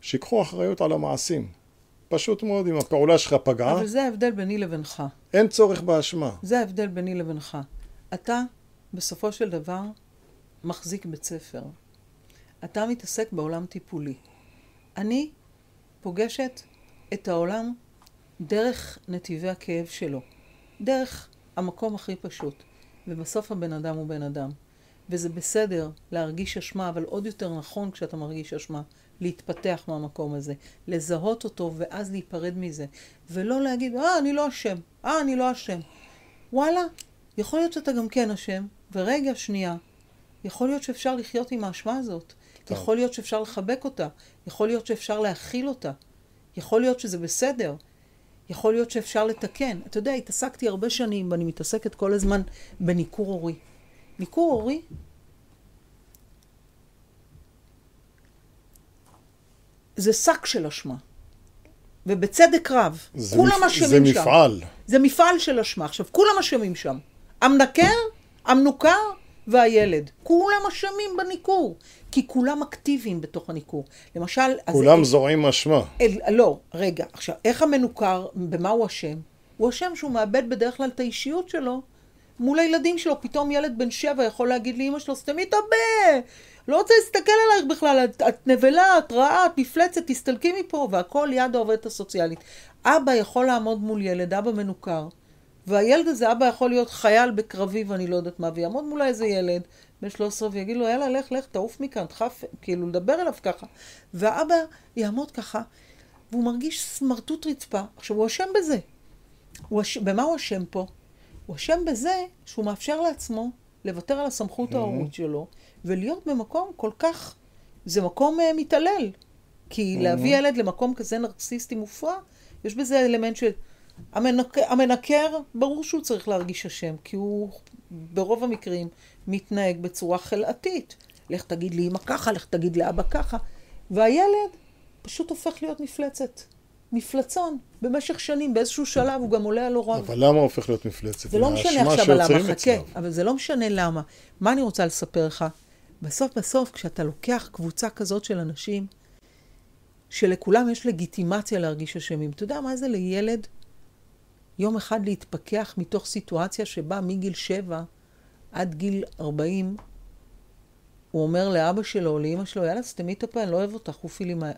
שיקחו אחריות על המעשים. פשוט מאוד, אם הפעולה שלך פגעה, אבל זה ההבדל ביני לבינך. אין צורך באשמה. זה ההבדל ביני לבינך. אתה, בסופו של דבר, מחזיק בית ספר. אתה מתעסק בעולם טיפולי. אני פוגשת את העולם דרך נתיבי הכאב שלו. דרך המקום הכי פשוט. ובסוף הבן אדם הוא בן אדם. וזה בסדר להרגיש אשמה, אבל עוד יותר נכון כשאתה מרגיש אשמה, להתפתח מהמקום הזה, לזהות אותו ואז להיפרד מזה, ולא להגיד, אה, אני לא אשם, אה, אני לא אשם. וואלה, יכול להיות שאתה גם כן אשם, ורגע, שנייה, יכול להיות שאפשר לחיות עם האשמה הזאת. טוב. יכול להיות שאפשר לחבק אותה, יכול להיות שאפשר להכיל אותה, יכול להיות שזה בסדר, יכול להיות שאפשר לתקן. אתה יודע, התעסקתי הרבה שנים, ואני מתעסקת כל הזמן בניכור הורי. ניכור הורי זה שק של אשמה. ובצדק רב. זה כולם מפ- אשמים זה שם. מפעל. זה מפעל של אשמה. עכשיו, כולם אשמים שם. המנקר, המנוכר והילד. כולם אשמים בניכור. כי כולם אקטיביים בתוך הניכור. למשל... אז- כולם זורעים אשמה. אל, לא, רגע, עכשיו, איך המנוכר, במה הוא אשם? הוא אשם שהוא מאבד בדרך כלל את האישיות שלו מול הילדים שלו. פתאום ילד בן שבע יכול להגיד לאמא שלו, סתמי את! לא רוצה להסתכל עלייך בכלל, את, את נבלה, את רעה, את מפלצת, תסתלקי מפה, והכל ליד העובדת הסוציאלית. אבא יכול לעמוד מול ילד, אבא מנוכר, והילד הזה, אבא יכול להיות חייל בקרבי ואני לא יודעת מה, ויעמוד מולה איזה ילד בן 13 ויגיד לו, יאללה, לך, לך, תעוף מכאן, דחף, כאילו, לדבר אליו ככה. והאבא יעמוד ככה, והוא מרגיש סמרטוט רצפה. עכשיו, הוא אשם בזה. הוא אש... במה הוא אשם פה? הוא אשם בזה שהוא מאפשר לעצמו לוותר על הסמכות Mhm. ההורית שלו, ולהיות במקום כל כך... זה מקום uh, מתעלל. כי להביא ילד למקום כזה נרקסיסטי מופרע, יש בזה אלמנט של... המנק... המנקר, ברור שהוא צריך להרגיש אשם, כי הוא ברוב המקרים מתנהג בצורה חלאתית. לך תגיד לאמא ככה, לך תגיד לאבא ככה. והילד פשוט הופך להיות מפלצת. מפלצון. במשך שנים, באיזשהו שלב הוא גם עולה על הוריו. אבל למה הוא הופך להיות מפלצת? זה לא משנה עכשיו למה, חכה. אבל זה לא משנה למה. מה אני רוצה לספר לך? בסוף בסוף, כשאתה לוקח קבוצה כזאת של אנשים, שלכולם יש לגיטימציה להרגיש אשמים, אתה יודע מה זה לילד יום אחד להתפכח מתוך סיטואציה שבה מגיל שבע עד גיל 40, הוא אומר לאבא שלו או לאמא שלו, יאללה, סתמי את הפה, אני לא אוהב אותך, עופי לי מה...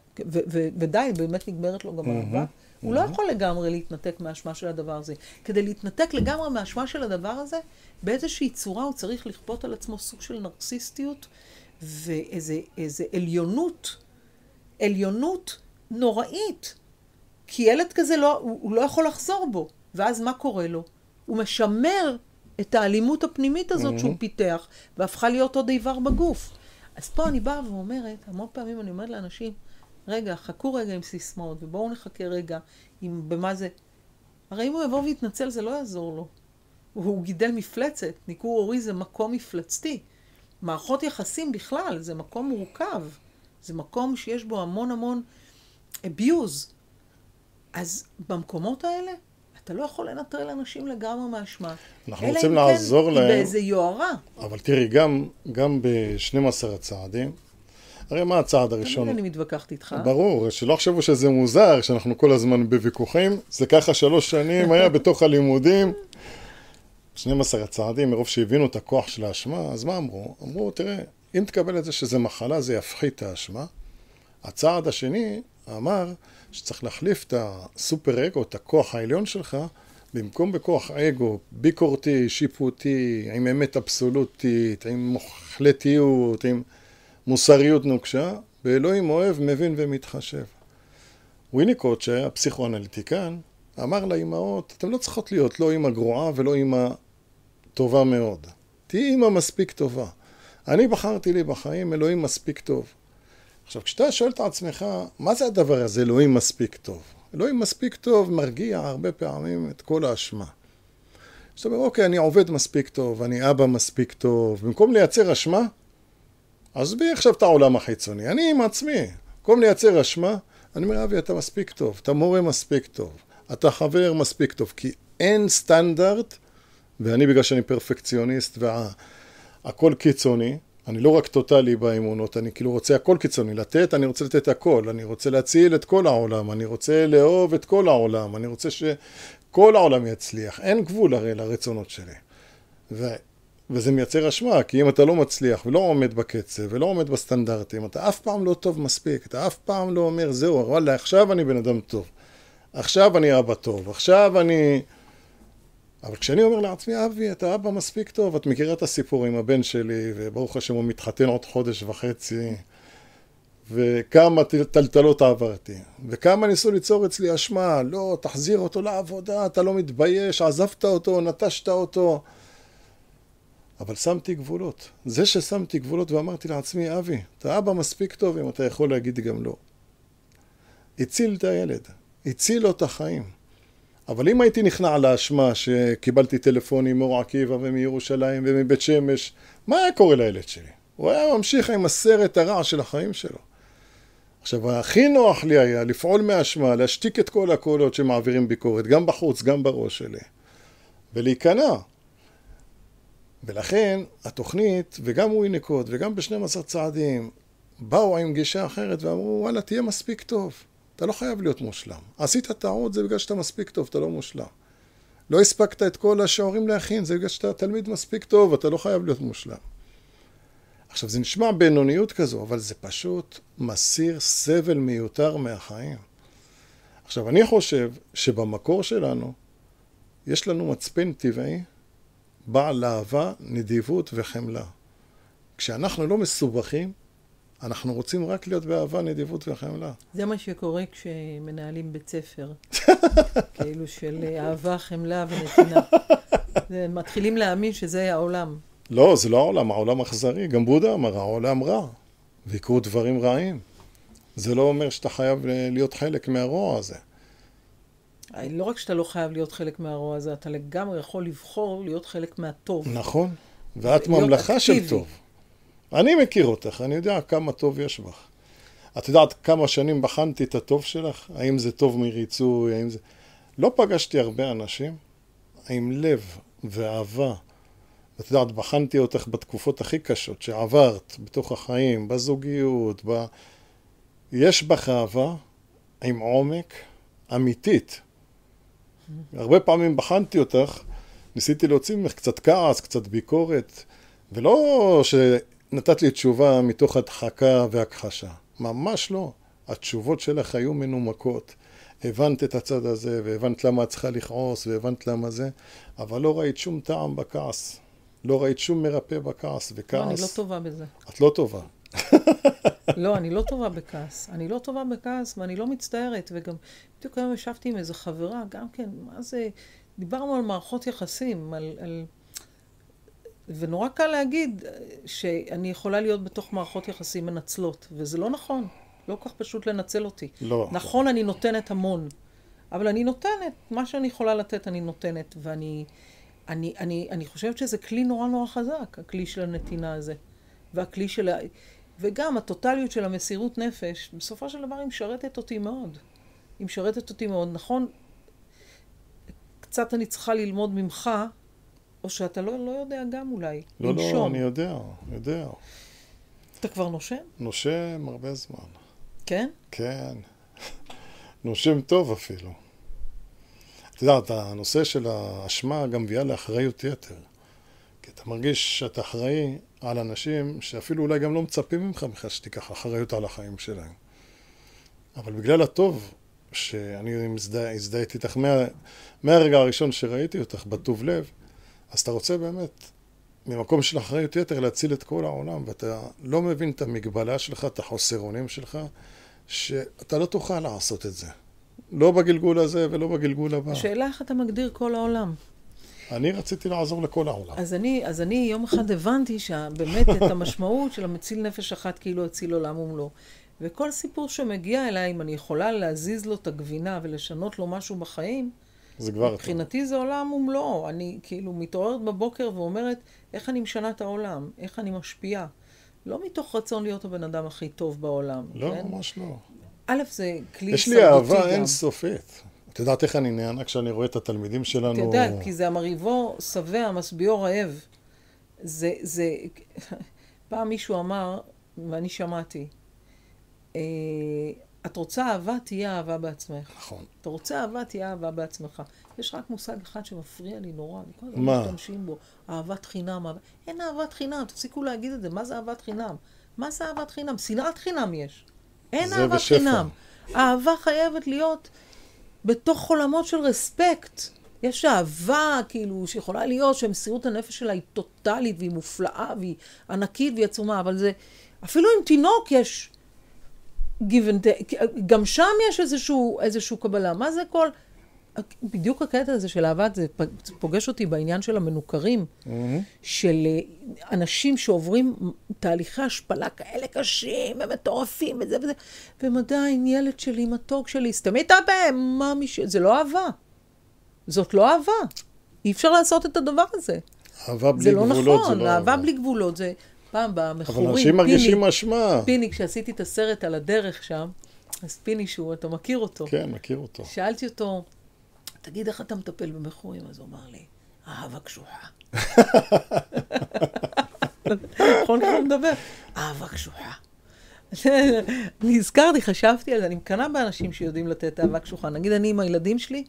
ודי, באמת נגמרת לו גם אהבה. הוא לא יכול לגמרי להתנתק מהאשמה של הדבר הזה. כדי להתנתק לגמרי מהאשמה של הדבר הזה, באיזושהי צורה הוא צריך לכפות על עצמו סוג של נרקסיסטיות ואיזה איזה עליונות, עליונות נוראית. כי ילד כזה לא, הוא, הוא לא יכול לחזור בו. ואז מה קורה לו? הוא משמר את האלימות הפנימית הזאת שהוא פיתח, והפכה להיות עוד איבר בגוף. אז פה אני באה ואומרת, המון פעמים אני אומרת לאנשים, רגע, חכו רגע עם סיסמאות, ובואו נחכה רגע עם במה זה... הרי אם הוא יבוא ויתנצל, זה לא יעזור לו. הוא גידל מפלצת, ניכור הורי זה מקום מפלצתי. מערכות יחסים בכלל, זה מקום מורכב. זה מקום שיש בו המון המון abuse. אז במקומות האלה, אתה לא יכול לנטרל אנשים לגמרי מהאשמה. אנחנו אלא רוצים אם לעזור כן, להם. היא באיזה יוהרה. אבל תראי, גם, גם ב-12 הצעדים, הרי מה הצעד הראשון? תמיד אני מתווכחת איתך. ברור, שלא יחשבו שזה מוזר, שאנחנו כל הזמן בוויכוחים. זה ככה שלוש שנים היה בתוך הלימודים. 12 הצעדים, מרוב שהבינו את הכוח של האשמה, אז מה אמרו? אמרו, תראה, אם תקבל את זה שזה מחלה, זה יפחית את האשמה. הצעד השני אמר שצריך להחליף את הסופר אגו, את הכוח העליון שלך, במקום בכוח אגו ביקורתי, שיפוטי, עם אמת אבסולוטית, עם החלטיות, עם מוסריות נוקשה, באלוהים אוהב, מבין ומתחשב. ויניקוט, שהיה פסיכואנליטיקן, אמר לאימהות, אתן לא צריכות להיות לא אימא גרועה ולא אימא טובה מאוד. תהיי אימא מספיק טובה. אני בחרתי לי בחיים אלוהים מספיק טוב. עכשיו, כשאתה שואל את עצמך, מה זה הדבר הזה, אלוהים מספיק טוב? אלוהים מספיק טוב מרגיע הרבה פעמים את כל האשמה. זאת אומרת, אוקיי, אני עובד מספיק טוב, אני אבא מספיק טוב, במקום לייצר אשמה, עזבי עכשיו את העולם החיצוני, אני עם עצמי. במקום לייצר אשמה, אני אומר, אבי, אתה מספיק טוב, אתה מורה מספיק טוב, אתה חבר מספיק טוב, כי אין סטנדרט, ואני בגלל שאני פרפקציוניסט והכל קיצוני, אני לא רק טוטאלי באמונות, אני כאילו רוצה הכל קיצוני. לתת, אני רוצה לתת הכל. אני רוצה להציל את כל העולם. אני רוצה לאהוב את כל העולם. אני רוצה שכל העולם יצליח. אין גבול הרי לרצונות שלי. ו... וזה מייצר אשמה, כי אם אתה לא מצליח ולא עומד בקצב ולא עומד בסטנדרטים, אתה אף פעם לא טוב מספיק. אתה אף פעם לא אומר, זהו, וואלה, עכשיו אני בן אדם טוב. עכשיו אני אבא טוב. עכשיו אני... אבל כשאני אומר לעצמי, אבי, אתה אבא מספיק טוב, את מכירה את הסיפור עם הבן שלי, וברוך השם הוא מתחתן עוד חודש וחצי, וכמה טלטלות עברתי, וכמה ניסו ליצור אצלי אשמה, לא, תחזיר אותו לעבודה, אתה לא מתבייש, עזבת אותו, נטשת אותו. אבל שמתי גבולות. זה ששמתי גבולות ואמרתי לעצמי, אבי, אתה אבא מספיק טוב אם אתה יכול להגיד גם לא. הציל את הילד, הציל לו את החיים. אבל אם הייתי נכנע לאשמה שקיבלתי טלפונים מאור עקיבא ומירושלים ומבית שמש, מה היה קורה לילד שלי? הוא היה ממשיך עם הסרט הרע של החיים שלו. עכשיו, הכי נוח לי היה לפעול מאשמה, להשתיק את כל הקולות שמעבירים ביקורת, גם בחוץ, גם בראש שלי, ולהיכנע. ולכן התוכנית, וגם וויניקוט, וגם ב-12 צעדים, באו עם גישה אחרת ואמרו, וואלה, תהיה מספיק טוב. אתה לא חייב להיות מושלם. עשית טעות, זה בגלל שאתה מספיק טוב, אתה לא מושלם. לא הספקת את כל השיעורים להכין, זה בגלל שאתה תלמיד מספיק טוב, אתה לא חייב להיות מושלם. עכשיו, זה נשמע בינוניות כזו, אבל זה פשוט מסיר סבל מיותר מהחיים. עכשיו, אני חושב שבמקור שלנו, יש לנו מצפן טבעי, בעל אהבה, נדיבות וחמלה. כשאנחנו לא מסובכים, אנחנו רוצים רק להיות באהבה, נדיבות וחמלה. זה מה שקורה כשמנהלים בית ספר. כאילו של אהבה, חמלה ונתינה. מתחילים להאמין שזה העולם. לא, זה לא העולם, העולם אכזרי. גם בודה אמר, העולם רע, ויקרו דברים רעים. זה לא אומר שאתה חייב ל- להיות חלק מהרוע הזה. לא רק שאתה לא חייב להיות חלק מהרוע הזה, אתה לגמרי יכול לבחור להיות חלק מהטוב. נכון. ואת ממלכה של אקטיבי. טוב. אני מכיר אותך, אני יודע כמה טוב יש בך. את יודעת כמה שנים בחנתי את הטוב שלך? האם זה טוב מריצוי, האם זה... לא פגשתי הרבה אנשים עם לב ואהבה. את יודעת, בחנתי אותך בתקופות הכי קשות שעברת, בתוך החיים, בזוגיות, ב... יש בך אהבה עם עומק אמיתית. הרבה פעמים בחנתי אותך, ניסיתי להוציא ממך קצת כעס, קצת ביקורת, ולא שנתת לי תשובה מתוך הדחקה והכחשה. ממש לא. התשובות שלך היו מנומקות. הבנת את הצד הזה, והבנת למה את צריכה לכעוס, והבנת למה זה, אבל לא ראית שום טעם בכעס. לא ראית שום מרפא בכעס, לא, וכעס... אני לא טובה בזה. את לא טובה. לא, אני לא טובה בכעס. אני לא טובה בכעס ואני לא מצטערת. וגם בדיוק היום ישבתי עם איזו חברה, גם כן, מה זה... דיברנו על מערכות יחסים, על... על... ונורא קל להגיד אה, שאני יכולה להיות בתוך מערכות יחסים מנצלות, וזה לא נכון. לא כל כך פשוט לנצל אותי. לא. נכון, אני נותנת המון, אבל אני נותנת, מה שאני יכולה לתת אני נותנת, ואני אני, אני, אני חושבת שזה כלי נורא נורא חזק, הכלי של הנתינה הזה. והכלי של ה... וגם הטוטליות של המסירות נפש, בסופו של דבר היא משרתת אותי מאוד. היא משרתת אותי מאוד. נכון, קצת אני צריכה ללמוד ממך, או שאתה לא, לא יודע גם אולי, לא, לא, לנשום. אני יודע, יודע. אתה כבר נושם? נושם הרבה זמן. כן? כן. נושם טוב אפילו. את יודעת, הנושא של האשמה גם מביאה לאחריות יתר. כי אתה מרגיש שאתה אחראי על אנשים שאפילו אולי גם לא מצפים ממך בכלל שתיקח אחריות על החיים שלהם. אבל בגלל הטוב שאני הזדהיתי איתך מה, מהרגע הראשון שראיתי אותך בטוב לב, אז אתה רוצה באמת, ממקום של אחריות יתר, להציל את כל העולם, ואתה לא מבין את המגבלה שלך, את החוסרונים שלך, שאתה לא תוכל לעשות את זה. לא בגלגול הזה ולא בגלגול הבא. השאלה איך אתה מגדיר כל העולם. אני רציתי לעזור לכל העולם. אז אני, אז אני יום אחד הבנתי שבאמת את המשמעות של המציל נפש אחת כאילו הציל עולם ומלואו. וכל סיפור שמגיע אליי, אם אני יכולה להזיז לו את הגבינה ולשנות לו משהו בחיים, זה כבר. מבחינתי זה עולם ומלואו. אני כאילו מתעוררת בבוקר ואומרת, איך אני משנה את העולם? איך אני משפיעה? לא מתוך רצון להיות הבן אדם הכי טוב בעולם. לא, כן? ממש לא. א', זה כלי יש לי. אהבה אינסופית. את יודעת איך אני נהנה כשאני רואה את התלמידים שלנו? אתה יודע, כי זה המריבו שבע, משביעו רעב. זה, זה... פעם מישהו אמר, ואני שמעתי, אה, את רוצה אהבה, תהיה אהבה בעצמך. נכון. אתה רוצה אהבה, תהיה אהבה בעצמך. יש רק מושג אחד שמפריע לי נורא, אני כל הזמן? משתמשים בו, אהבת חינם. אהבה... אין אהבת חינם, תפסיקו להגיד את זה, מה זה אהבת חינם? מה זה אהבת חינם? שנאת חינם יש. אין אהבת בשפע. חינם. אהבה חייבת להיות בתוך עולמות של רספקט. יש אהבה, כאילו, שיכולה להיות שמסירות הנפש שלה היא טוטאלית והיא מופלאה והיא ענקית והיא עצומה, אבל זה, אפילו עם תינוק יש גם שם יש איזשהו, איזשהו קבלה. מה זה כל... בדיוק הקטע הזה של אהבה, זה פוגש אותי בעניין של המנוכרים, של אה, אנשים שעוברים תהליכי השפלה כאלה קשים ומטורפים וזה וזה, והם עדיין ילד שלי, מתוק שלי, סתמי את הפה, מה מי ש... זה לא אהבה. זאת לא אהבה. אי אפשר לעשות את הדבר הזה. אהבה בלי זה לא גבולות נכון, זה לא אהבה בלי גבולות. זה פעם במכורים, אבל אנשים מרגישים אשמה. פיני, כשעשיתי את הסרט על הדרך שם, אז פיני שהוא, אתה מכיר אותו. כן, מכיר אותו. שאלתי אותו, תגיד, איך אתה מטפל במכורים? אז הוא אמר לי, אהבה קשוחה. נכון ככה הוא מדבר? אהבה קשוחה. אני הזכרתי, חשבתי על זה, אני מקנאה באנשים שיודעים לתת אהבה קשוחה. נגיד אני עם הילדים שלי,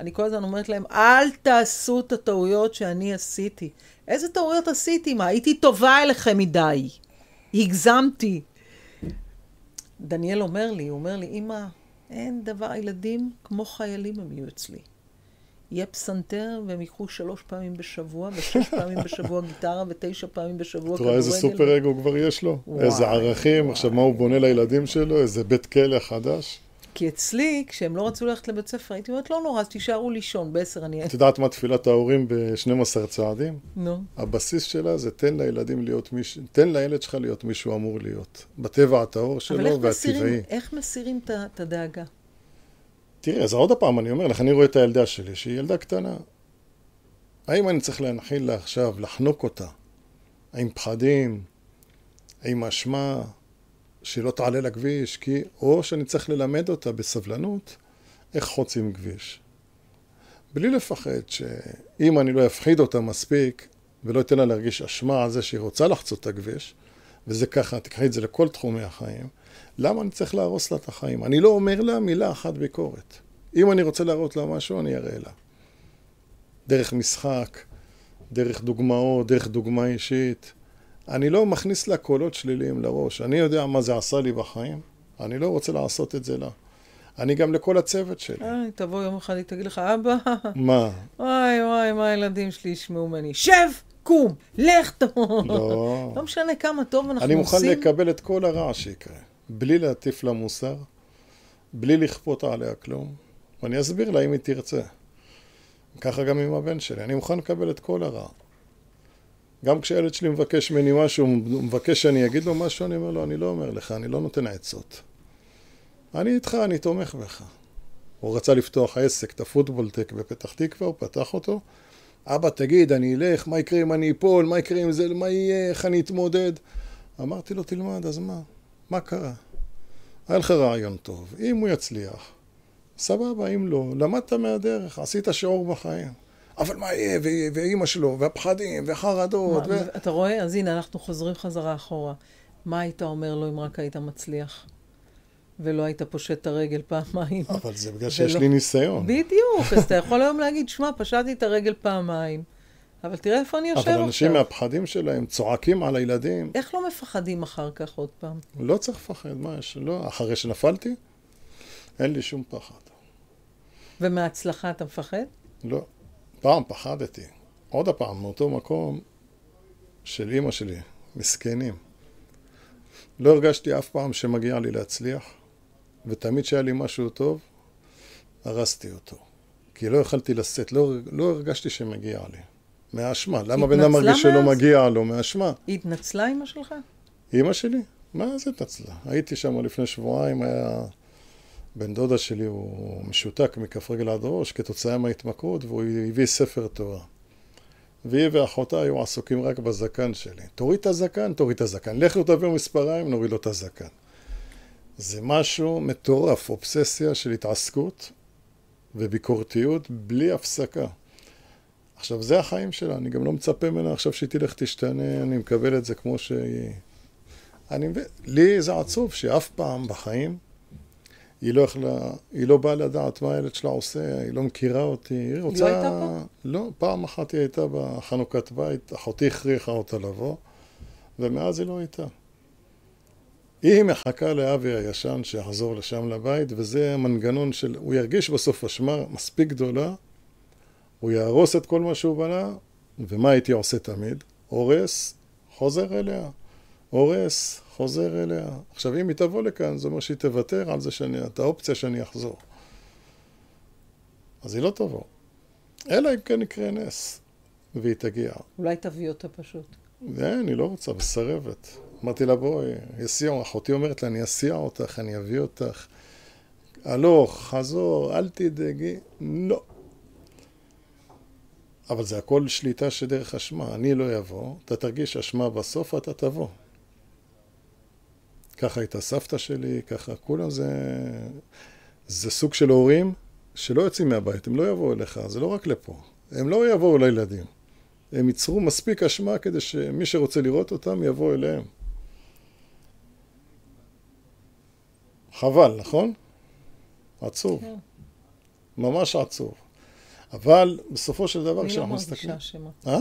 אני כל הזמן אומרת להם, אל תעשו את הטעויות שאני עשיתי. איזה טעויות עשיתי? מה, הייתי טובה אליכם מדי. הגזמתי. דניאל אומר לי, הוא אומר לי, אמא, אין דבר, הילדים כמו חיילים הם יהיו אצלי. יהיה פסנתר, והם ייקחו שלוש פעמים בשבוע, ושש פעמים בשבוע גיטרה, ותשע פעמים בשבוע אתה כדורגל. רואה איזה סופר אגו כבר יש לו? וואי, איזה ערכים, וואי. עכשיו מה הוא בונה לילדים שלו? איזה בית כלא חדש? כי אצלי, כשהם לא רצו ללכת לבית ספר, הייתי אומרת, לא נורא, אז תישארו לישון, בעשר אני... את יודעת מה תפילת ההורים ב-12 צעדים? נו. הבסיס שלה זה תן לילדים להיות מישהו, תן לילד שלך להיות מי שהוא אמור להיות. בטבע הטהור אבל שלו והטבעי. איך מסירים את הדאגה? תראה, אז עוד פעם אני אומר לך, אני רואה את הילדה שלי, שהיא ילדה קטנה. האם אני צריך להנחיל לה עכשיו, לחנוק אותה? האם פחדים? האם אשמה? שהיא לא תעלה לכביש? כי... או שאני צריך ללמד אותה בסבלנות איך חוצים כביש. בלי לפחד שאם אני לא אפחיד אותה מספיק ולא אתן לה להרגיש אשמה על זה שהיא רוצה לחצות את הכביש, וזה ככה, תקחי את זה לכל תחומי החיים, למה אני צריך להרוס לה את החיים? אני לא אומר לה מילה אחת ביקורת. אם אני רוצה להראות לה משהו, אני אראה לה. דרך משחק, דרך דוגמאות, דרך דוגמה אישית. אני לא מכניס לה קולות שליליים לראש. אני יודע מה זה עשה לי בחיים, אני לא רוצה לעשות את זה לה. אני גם לכל הצוות שלי. איי, תבוא יום אחד, היא תגיד לך, אבא, מה? וואי וואי, מה הילדים שלי ישמעו ממני? שב! קום! לך! לא. לא משנה כמה טוב אנחנו אני מוכן עושים. לקבל את כל הרע שיקרה, בלי להטיף לה מוסר, בלי לכפות עליה כלום, ואני אסביר לה אם היא תרצה. ככה גם עם הבן שלי, אני מוכן לקבל את כל הרע. גם כשהילד שלי מבקש ממני משהו, הוא מבקש שאני אגיד לו משהו, אני אומר לו, אני לא אומר לך, אני לא נותן עצות. אני איתך, אני תומך בך. הוא רצה לפתוח עסק, את הפוטבולטק בפתח תקווה, הוא פתח אותו. אבא, תגיד, אני אלך, מה יקרה אם אני אפול, מה יקרה אם זה, מה יהיה, איך אני אתמודד? אמרתי לו, תלמד, אז מה? מה קרה? היה לך רעיון טוב, אם הוא יצליח, סבבה, אם לא, למדת מהדרך, עשית שיעור בחיים. אבל מה יהיה, ואימא שלו, והפחדים, וחרדות, מה, ו... אתה רואה? אז הנה, אנחנו חוזרים חזרה אחורה. מה היית אומר לו אם רק היית מצליח? ולא היית פושט את הרגל פעמיים. אבל זה בגלל שיש ולא- לי ניסיון. בדיוק, אז אתה יכול היום להגיד, שמע, פשטתי את הרגל פעמיים, אבל תראה איפה אני יושב אבל עכשיו. אנשים מהפחדים שלהם צועקים על הילדים. איך לא מפחדים אחר כך עוד פעם? לא צריך לפחד, מה יש? לא, אחרי שנפלתי, אין לי שום פחד. ומההצלחה אתה מפחד? לא. פעם פחדתי. עוד פעם, מאותו מקום של אימא שלי, מסכנים. לא הרגשתי אף פעם שמגיע לי להצליח, ותמיד כשהיה לי משהו טוב, הרסתי אותו. כי לא יכלתי לשאת, לא, לא הרגשתי שמגיע לי. מהאשמה. למה בן אדם מרגיש שלא? מגיע לו? מהאשמה. היא התנצלה, אמא שלך? אימא שלי? מה זה התנצלה? הייתי שם לפני שבועיים, היה... בן דודה שלי הוא משותק מכף רגל עד ראש כתוצאה מההתמכרות, והוא הביא ספר תורה. והיא ואחותה היו עסוקים רק בזקן שלי. תוריד את הזקן, תוריד את הזקן. לכו תביאו מספריים, נוריד לו את הזקן. זה משהו מטורף, אובססיה של התעסקות וביקורתיות בלי הפסקה. עכשיו, זה החיים שלה, אני גם לא מצפה ממנה עכשיו שהיא תלך תשתנה, אני מקבל את זה כמו שהיא... אני מבין, לי זה עצוב שאף פעם בחיים היא לא יכלה, היא לא באה לדעת מה הילד שלה עושה, היא לא מכירה אותי, היא רוצה... הייתה פה? לא, פעם אחת היא הייתה בחנוכת בית, אחותי הכריחה אותה לבוא, ומאז היא לא הייתה. היא מחכה לאבי הישן שיחזור לשם לבית, וזה המנגנון של... הוא ירגיש בסוף אשמה מספיק גדולה, הוא יהרוס את כל מה שהוא בנה, ומה הייתי עושה תמיד? הורס, חוזר אליה. הורס, חוזר אליה. עכשיו, אם היא תבוא לכאן, זה אומר שהיא תוותר על זה שאני... את האופציה שאני אחזור. אז היא לא תבוא. אלא אם כן יקרה נס, והיא תגיע. אולי תביא אותה פשוט. אין, היא לא רוצה, מסרבת. אמרתי לה, בואי, יסיע, אחותי אומרת לה, אני אסיע אותך, אני אביא אותך. הלוך, חזור, אל תדאגי. לא. אבל זה הכל שליטה שדרך אשמה. אני לא אבוא, אתה תרגיש אשמה בסוף, אתה תבוא. ככה הייתה סבתא שלי, ככה כולם זה... זה סוג של הורים שלא יוצאים מהבית, הם לא יבואו אליך, זה לא רק לפה. הם לא יבואו לילדים. הם ייצרו מספיק אשמה כדי שמי שרוצה לראות אותם יבוא אליהם. חבל, נכון? עצוב. כן. ממש עצוב. אבל בסופו של דבר, אני לא כשאנחנו מרגישה מסתכלים... אשמה. אה?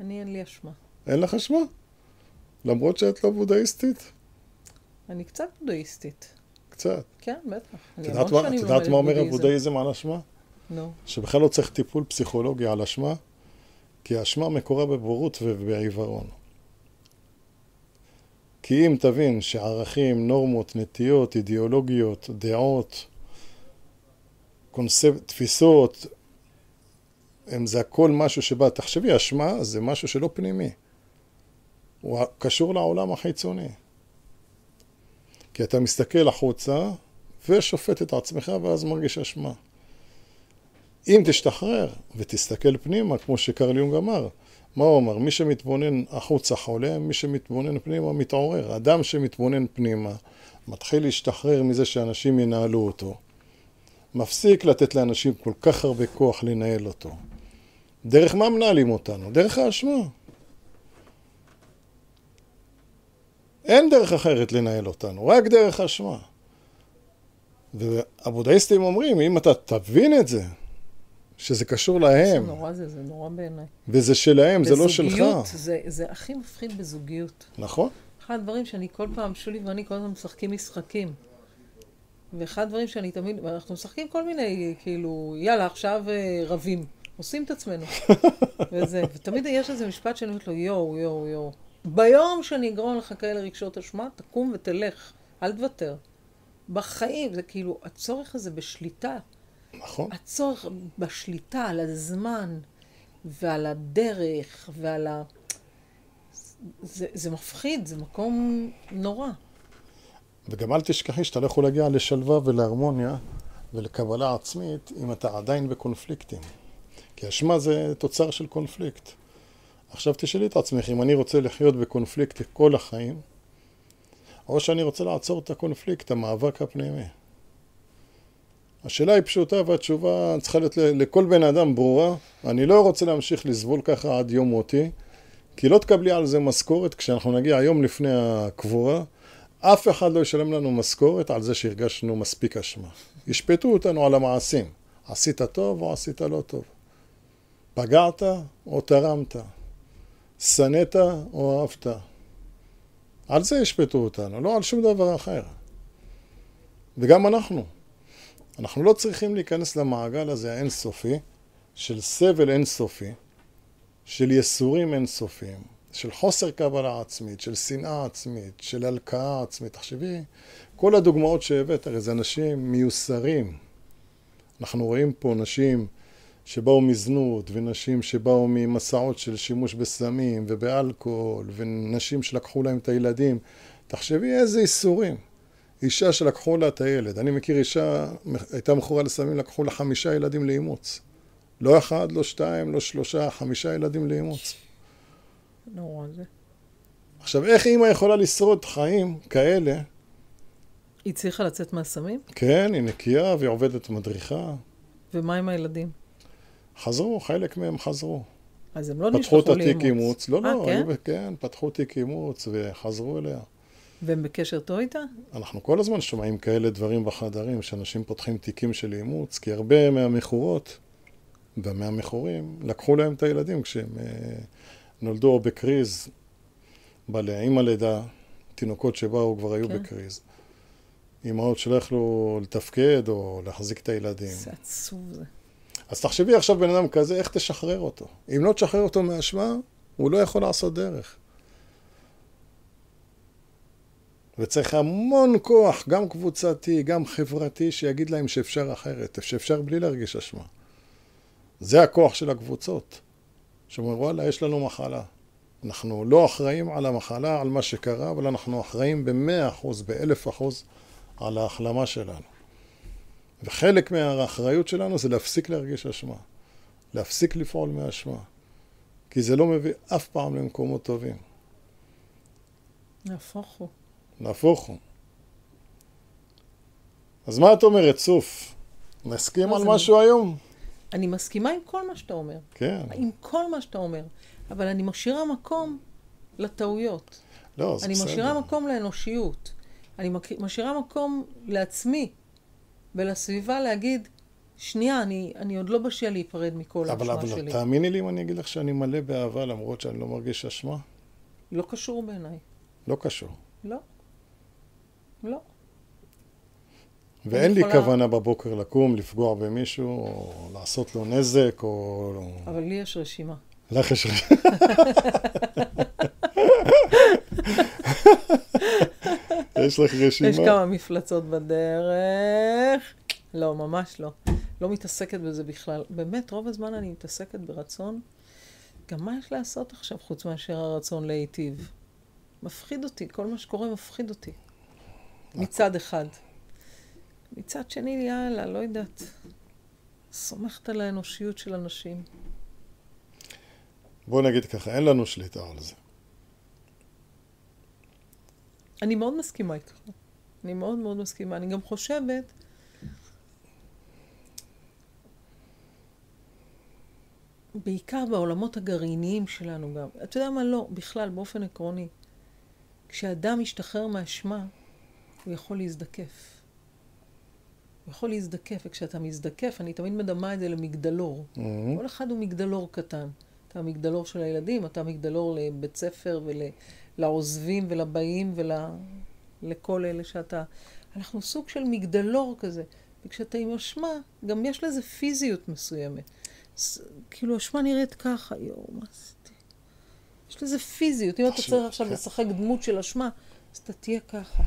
אני אין לי אשמה. אין לך אשמה? למרות שאת לא בודהיסטית? אני קצת בודהיסטית. קצת. כן, בטח. את יודעת מה- יודעת אומר בודהיזם. הבודהיזם על אשמה? נו. שבכלל לא צריך טיפול פסיכולוגי על אשמה, כי האשמה מקורה בבורות ובעיוורון. כי אם תבין שערכים, נורמות, נטיות, אידיאולוגיות, דעות, קונספט, תפיסות, הם זה הכל משהו שבא, תחשבי, אשמה זה משהו שלא פנימי. הוא קשור לעולם החיצוני. כי אתה מסתכל החוצה ושופט את עצמך ואז מרגיש אשמה. אם תשתחרר ותסתכל פנימה, כמו שקרל יונג אמר, מה הוא אמר? מי שמתבונן החוצה חולה, מי שמתבונן פנימה מתעורר. אדם שמתבונן פנימה מתחיל להשתחרר מזה שאנשים ינהלו אותו. מפסיק לתת לאנשים כל כך הרבה כוח לנהל אותו. דרך מה מנהלים אותנו? דרך האשמה. אין דרך אחרת לנהל אותנו, רק דרך אשמה. והבודהיסטים אומרים, אם אתה תבין את זה, שזה קשור להם. זה נורא זה, זה נורא בעיניי. וזה שלהם, זה לא שלך. בזוגיות, זה, זה הכי מפחיד בזוגיות. נכון. אחד הדברים שאני כל פעם, שולי ואני כל הזמן משחקים משחקים. ואחד הדברים שאני תמיד, אנחנו משחקים כל מיני, כאילו, יאללה, עכשיו אה, רבים. עושים את עצמנו. וזה, ותמיד יש איזה משפט שאני אומרת לו, יואו, יואו, יואו. ביום שאני אגרום לך כאלה רגשות אשמה, תקום ותלך, אל תוותר. בחיים, זה כאילו, הצורך הזה בשליטה. נכון. הצורך בשליטה על הזמן ועל הדרך ועל ה... זה, זה מפחיד, זה מקום נורא. וגם אל תשכחי שאתה לא יכול להגיע לשלווה ולהרמוניה ולקבלה עצמית אם אתה עדיין בקונפליקטים. כי אשמה זה תוצר של קונפליקט. עכשיו תשאלי את עצמך אם אני רוצה לחיות בקונפליקט כל החיים, או שאני רוצה לעצור את הקונפליקט, המאבק הפנימי. השאלה היא פשוטה והתשובה צריכה להיות לכל בן אדם ברורה. אני לא רוצה להמשיך לסבול ככה עד יום מותי, כי לא תקבלי על זה משכורת כשאנחנו נגיע היום לפני הקבורה. אף אחד לא ישלם לנו משכורת על זה שהרגשנו מספיק אשמה. ישפטו אותנו על המעשים. עשית טוב או עשית לא טוב. פגעת או תרמת. שנאת או אהבת. על זה ישפטו אותנו, לא על שום דבר אחר. וגם אנחנו. אנחנו לא צריכים להיכנס למעגל הזה האינסופי של סבל אינסופי, של יסורים אינסופיים, של חוסר קבלה עצמית, של שנאה עצמית, של הלקאה עצמית. תחשבי, כל הדוגמאות שהבאת, הרי זה אנשים מיוסרים. אנחנו רואים פה נשים שבאו מזנות, ונשים שבאו ממסעות של שימוש בסמים ובאלכוהול, ונשים שלקחו להם את הילדים. תחשבי איזה איסורים. אישה שלקחו לה את הילד. אני מכיר אישה, הייתה מכורה לסמים, לקחו לה חמישה ילדים לאימוץ. לא אחד, לא שתיים, לא שלושה, חמישה ילדים לאימוץ. נורא זה. עכשיו, איך אימא יכולה לשרוד חיים כאלה? היא הצליחה לצאת מהסמים? כן, היא נקייה והיא עובדת מדריכה. ומה עם הילדים? חזרו, חלק מהם חזרו. אז הם לא פתחו את נשלחו לאימוץ. התיק אימוץ. לא, אה, לא, כן? היו, כן, פתחו תיק אימוץ וחזרו אליה. והם בקשר טוב איתה? אנחנו כל הזמן שומעים כאלה דברים בחדרים, שאנשים פותחים תיקים של אימוץ, כי הרבה מהמכורות ומהמכורים לקחו להם את הילדים כשהם אה, נולדו בקריז, בלה, עם הלידה, תינוקות שבאו כבר היו כן. בקריז. אימהות שלא יכלו לתפקד או להחזיק את הילדים. זה עצוב זה. אז תחשבי עכשיו בן אדם כזה, איך תשחרר אותו? אם לא תשחרר אותו מאשמה, הוא לא יכול לעשות דרך. וצריך המון כוח, גם קבוצתי, גם חברתי, שיגיד להם שאפשר אחרת, שאפשר בלי להרגיש אשמה. זה הכוח של הקבוצות. שאומרים, וואלה, יש לנו מחלה. אנחנו לא אחראים על המחלה, על מה שקרה, אבל אנחנו אחראים במאה אחוז, באלף אחוז, על ההחלמה שלנו. וחלק מהאחריות שלנו זה להפסיק להרגיש אשמה. להפסיק לפעול מאשמה. כי זה לא מביא אף פעם למקומות טובים. נהפוך הוא. נהפוך הוא. אז מה את אומרת, סוף? נסכים על משהו היום? אני מסכימה עם כל מה שאתה אומר. כן. עם כל מה שאתה אומר. אבל אני משאירה מקום לטעויות. לא, זה אני בסדר. משאירה מקום לאנושיות. אני משאירה מקום לעצמי ולסביבה להגיד, שנייה, אני, אני עוד לא בשל להיפרד מכל אבל, האשמה אבל שלי. תאמיני לי אם אני אגיד לך שאני מלא באהבה למרות שאני לא מרגיש אשמה? לא קשור בעיניי. לא קשור. לא. לא. ואין לי יכולה- כוונה בבוקר לקום, לפגוע במישהו, או לעשות לו נזק, או... אבל לי יש רשימה. לך יש... יש לך רשימה? יש כמה מפלצות בדרך. לא, ממש לא. לא מתעסקת בזה בכלל. באמת, רוב הזמן אני מתעסקת ברצון. גם מה יש לעשות עכשיו חוץ מאשר הרצון להיטיב? מפחיד אותי, כל מה שקורה מפחיד אותי. מצד אחד. מצד שני, יאללה, לא יודעת. סומכת על האנושיות של אנשים. בוא נגיד ככה, אין לנו שליטה על זה. אני מאוד מסכימה איתך. אני מאוד מאוד מסכימה. אני גם חושבת... בעיקר בעולמות הגרעיניים שלנו גם. אתה יודע מה? לא, בכלל, באופן עקרוני. כשאדם משתחרר מאשמה, הוא יכול להזדקף. הוא יכול להזדקף, וכשאתה מזדקף, אני תמיד מדמה את זה למגדלור. Mhm. כל אחד הוא מגדלור קטן. אתה המגדלור של הילדים, אתה המגדלור לבית ספר ולעוזבים ולבאים ולכל אלה שאתה... אנחנו סוג של מגדלור כזה. וכשאתה עם אשמה, גם יש לזה פיזיות מסוימת. ס- כאילו, אשמה נראית ככה, יואו, מה עשיתי? יש לזה פיזיות. אם אתה צריך עכשיו כן. לשחק דמות של אשמה, אז אתה תהיה ככה.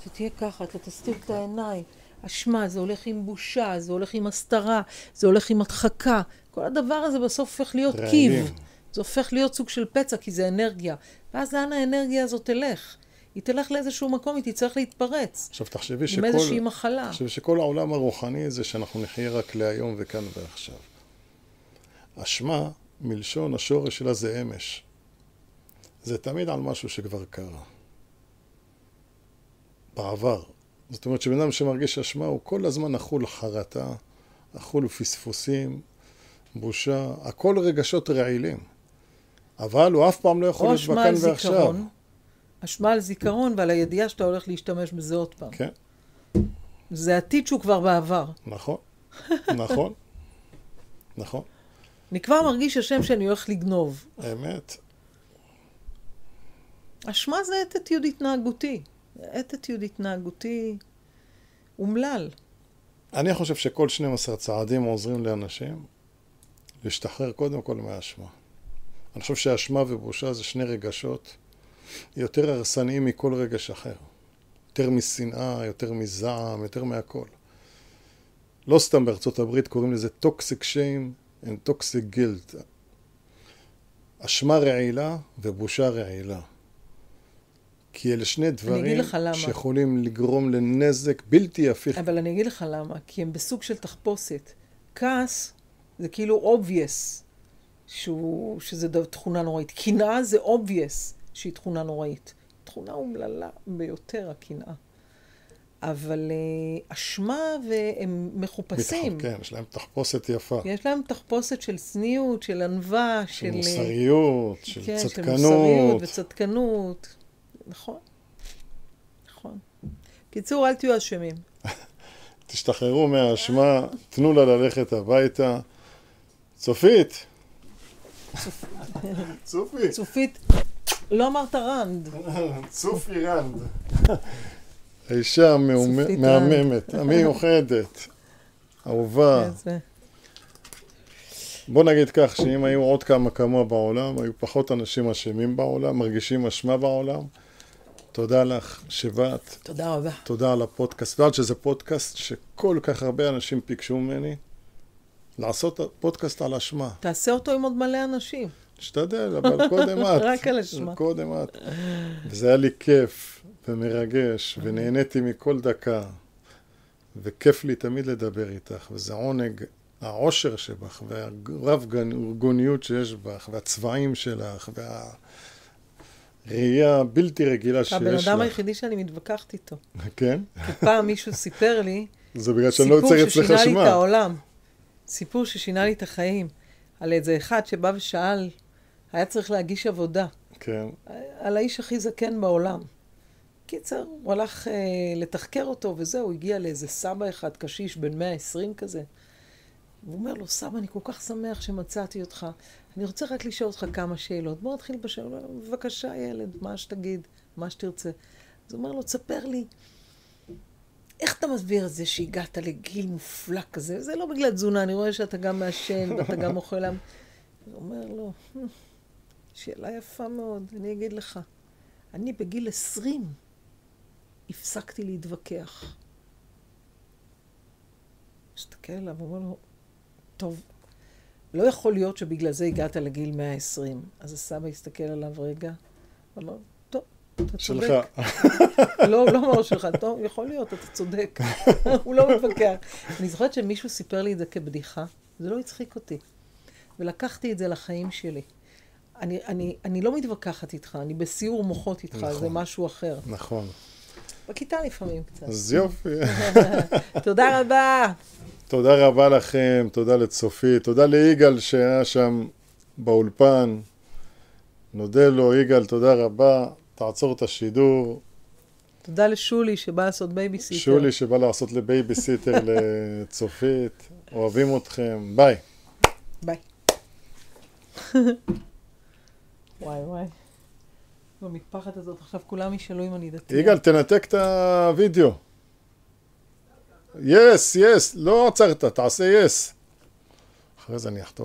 אתה תהיה ככה, אתה תסתיר את העיניים. אשמה, זה הולך עם בושה, זה הולך עם הסתרה, זה הולך עם הדחקה. כל הדבר הזה בסוף הופך להיות. קיב. זה הופך להיות סוג של פצע, כי זה אנרגיה. ואז לאן האנרגיה הזאת תלך? היא תלך לאיזשהו מקום, היא תצטרך להתפרץ. עכשיו תחשבי עם איזושהי שכל... מחלה. תחשבי שכל העולם הרוחני זה שאנחנו נחיה רק להיום וכאן ועכשיו. אשמה, מלשון השורש שלה זה אמש. זה תמיד על משהו שכבר קרה. בעבר. זאת אומרת שבן אדם שמרגיש אשמה הוא כל הזמן אכול חרטה, אכול פספוסים, בושה, הכל רגשות רעילים. אבל הוא אף פעם לא יכול או להיות בכאן ועכשיו. זיכרון, אשמה על זיכרון ועל הידיעה שאתה הולך להשתמש בזה עוד פעם. כן, זה עתיד שהוא כבר בעבר. נכון, נכון, נכון, אני כבר מרגיש השם שאני הולך לגנוב. אמת. אשמה זה אתטיוד התנהגותי. אתטיוד התנהגותי אומלל. אני חושב שכל 12 צעדים עוזרים לאנשים להשתחרר קודם כל מהאשמה. אני חושב שאשמה ובושה זה שני רגשות יותר הרסניים מכל רגש אחר. יותר משנאה, יותר מזעם, יותר מהכל. לא סתם בארצות הברית קוראים לזה toxic shame and toxic guilt. אשמה רעילה ובושה רעילה. כי אלה שני דברים. שיכולים לגרום לנזק בלתי הפיך. אבל אני אגיד לך למה, כי הם בסוג של תחפושת. כעס זה כאילו obvious שהוא, שזה ד- תכונה נוראית. קנאה זה obvious שהיא תכונה נוראית. תכונה אומללה ביותר, הקנאה. אבל אה, אשמה והם מחופשים. כן, יש להם תחפושת יפה. יש להם תחפושת של צניעות, של ענווה, של של... אה, מוסריות, של כן, של צדקנות. מוסריות וצדקנות. נכון. נכון. קיצור, אל תהיו אשמים. תשתחררו מהאשמה, תנו לה ללכת הביתה. צופית. צופי. צופית, לא אמרת רנד. צופי רנד. האישה המהומ- צופית מהממת, המיוחדת, אהובה. בוא נגיד כך, שאם היו עוד כמה כמוה בעולם, היו פחות אנשים אשמים בעולם, מרגישים אשמה בעולם. תודה לך שבאת. תודה רבה. תודה על הפודקאסט. את יודעת שזה פודקאסט שכל כך הרבה אנשים ביקשו ממני לעשות פודקאסט על אשמה. תעשה אותו עם עוד מלא אנשים. נשתדל, אבל קודם את. רק על אשמה. קודם את. וזה היה לי כיף ומרגש, ונהניתי מכל דקה. וכיף לי תמיד לדבר איתך, וזה עונג, העושר שבך, והרב גוניות שיש בך, והצבעים שלך, והראייה הבלתי רגילה שיש לך. הבן אדם היחידי שאני מתווכחת איתו. כן? כי פעם מישהו סיפר לי זה בגלל שאני לא סיפור יוצר אצלך ששינה לי את אשמה. העולם. סיפור ששינה לי את החיים. על איזה אחד שבא ושאל, היה צריך להגיש עבודה. כן. על האיש הכי זקן בעולם. קיצר, הוא הלך אה, לתחקר אותו וזהו, הגיע לאיזה סבא אחד, קשיש, בן 120 כזה. הוא אומר לו, סבא, אני כל כך שמח שמצאתי אותך. אני רוצה רק לשאול אותך כמה שאלות. בוא נתחיל בשאלות. בבקשה, ילד, מה שתגיד, מה שתרצה. אז הוא אומר לו, תספר לי, איך אתה מסביר את זה שהגעת לגיל מופלא כזה? זה לא בגלל תזונה, אני רואה שאתה גם מעשן ואתה גם אוכל... הוא אומר לו, שאלה יפה מאוד, אני אגיד לך. אני בגיל עשרים הפסקתי להתווכח. מסתכל עליו, אומר לו, טוב, לא יכול להיות שבגלל זה הגעת לגיל 120. אז הסבא הסתכל עליו רגע, אמר. שלך. לא, לא אמר שלך, טוב, יכול להיות, אתה צודק. הוא לא מתווכח. אני זוכרת שמישהו סיפר לי את זה כבדיחה, זה לא הצחיק אותי. ולקחתי את זה לחיים שלי. אני, אני, אני לא מתווכחת איתך, אני בסיור מוחות איתך, נכון, זה משהו אחר. נכון. בכיתה לפעמים קצת. אז יופי. תודה רבה. תודה רבה לכם, תודה לצופית, תודה ליגאל שהיה שם באולפן. נודה לו, יגאל, תודה רבה. תעצור את השידור. תודה לשולי שבא לעשות בייביסיטר. שולי שבא לעשות לבייביסיטר לצופית. אוהבים אתכם. ביי. ביי. וואי וואי. במטפחת הזאת עכשיו כולם ישאלו אם אני דתייה. יגאל, תנתק את הוידאו. יס, יס, לא עצרת, תעשה יס. אחרי זה אני אחתוך.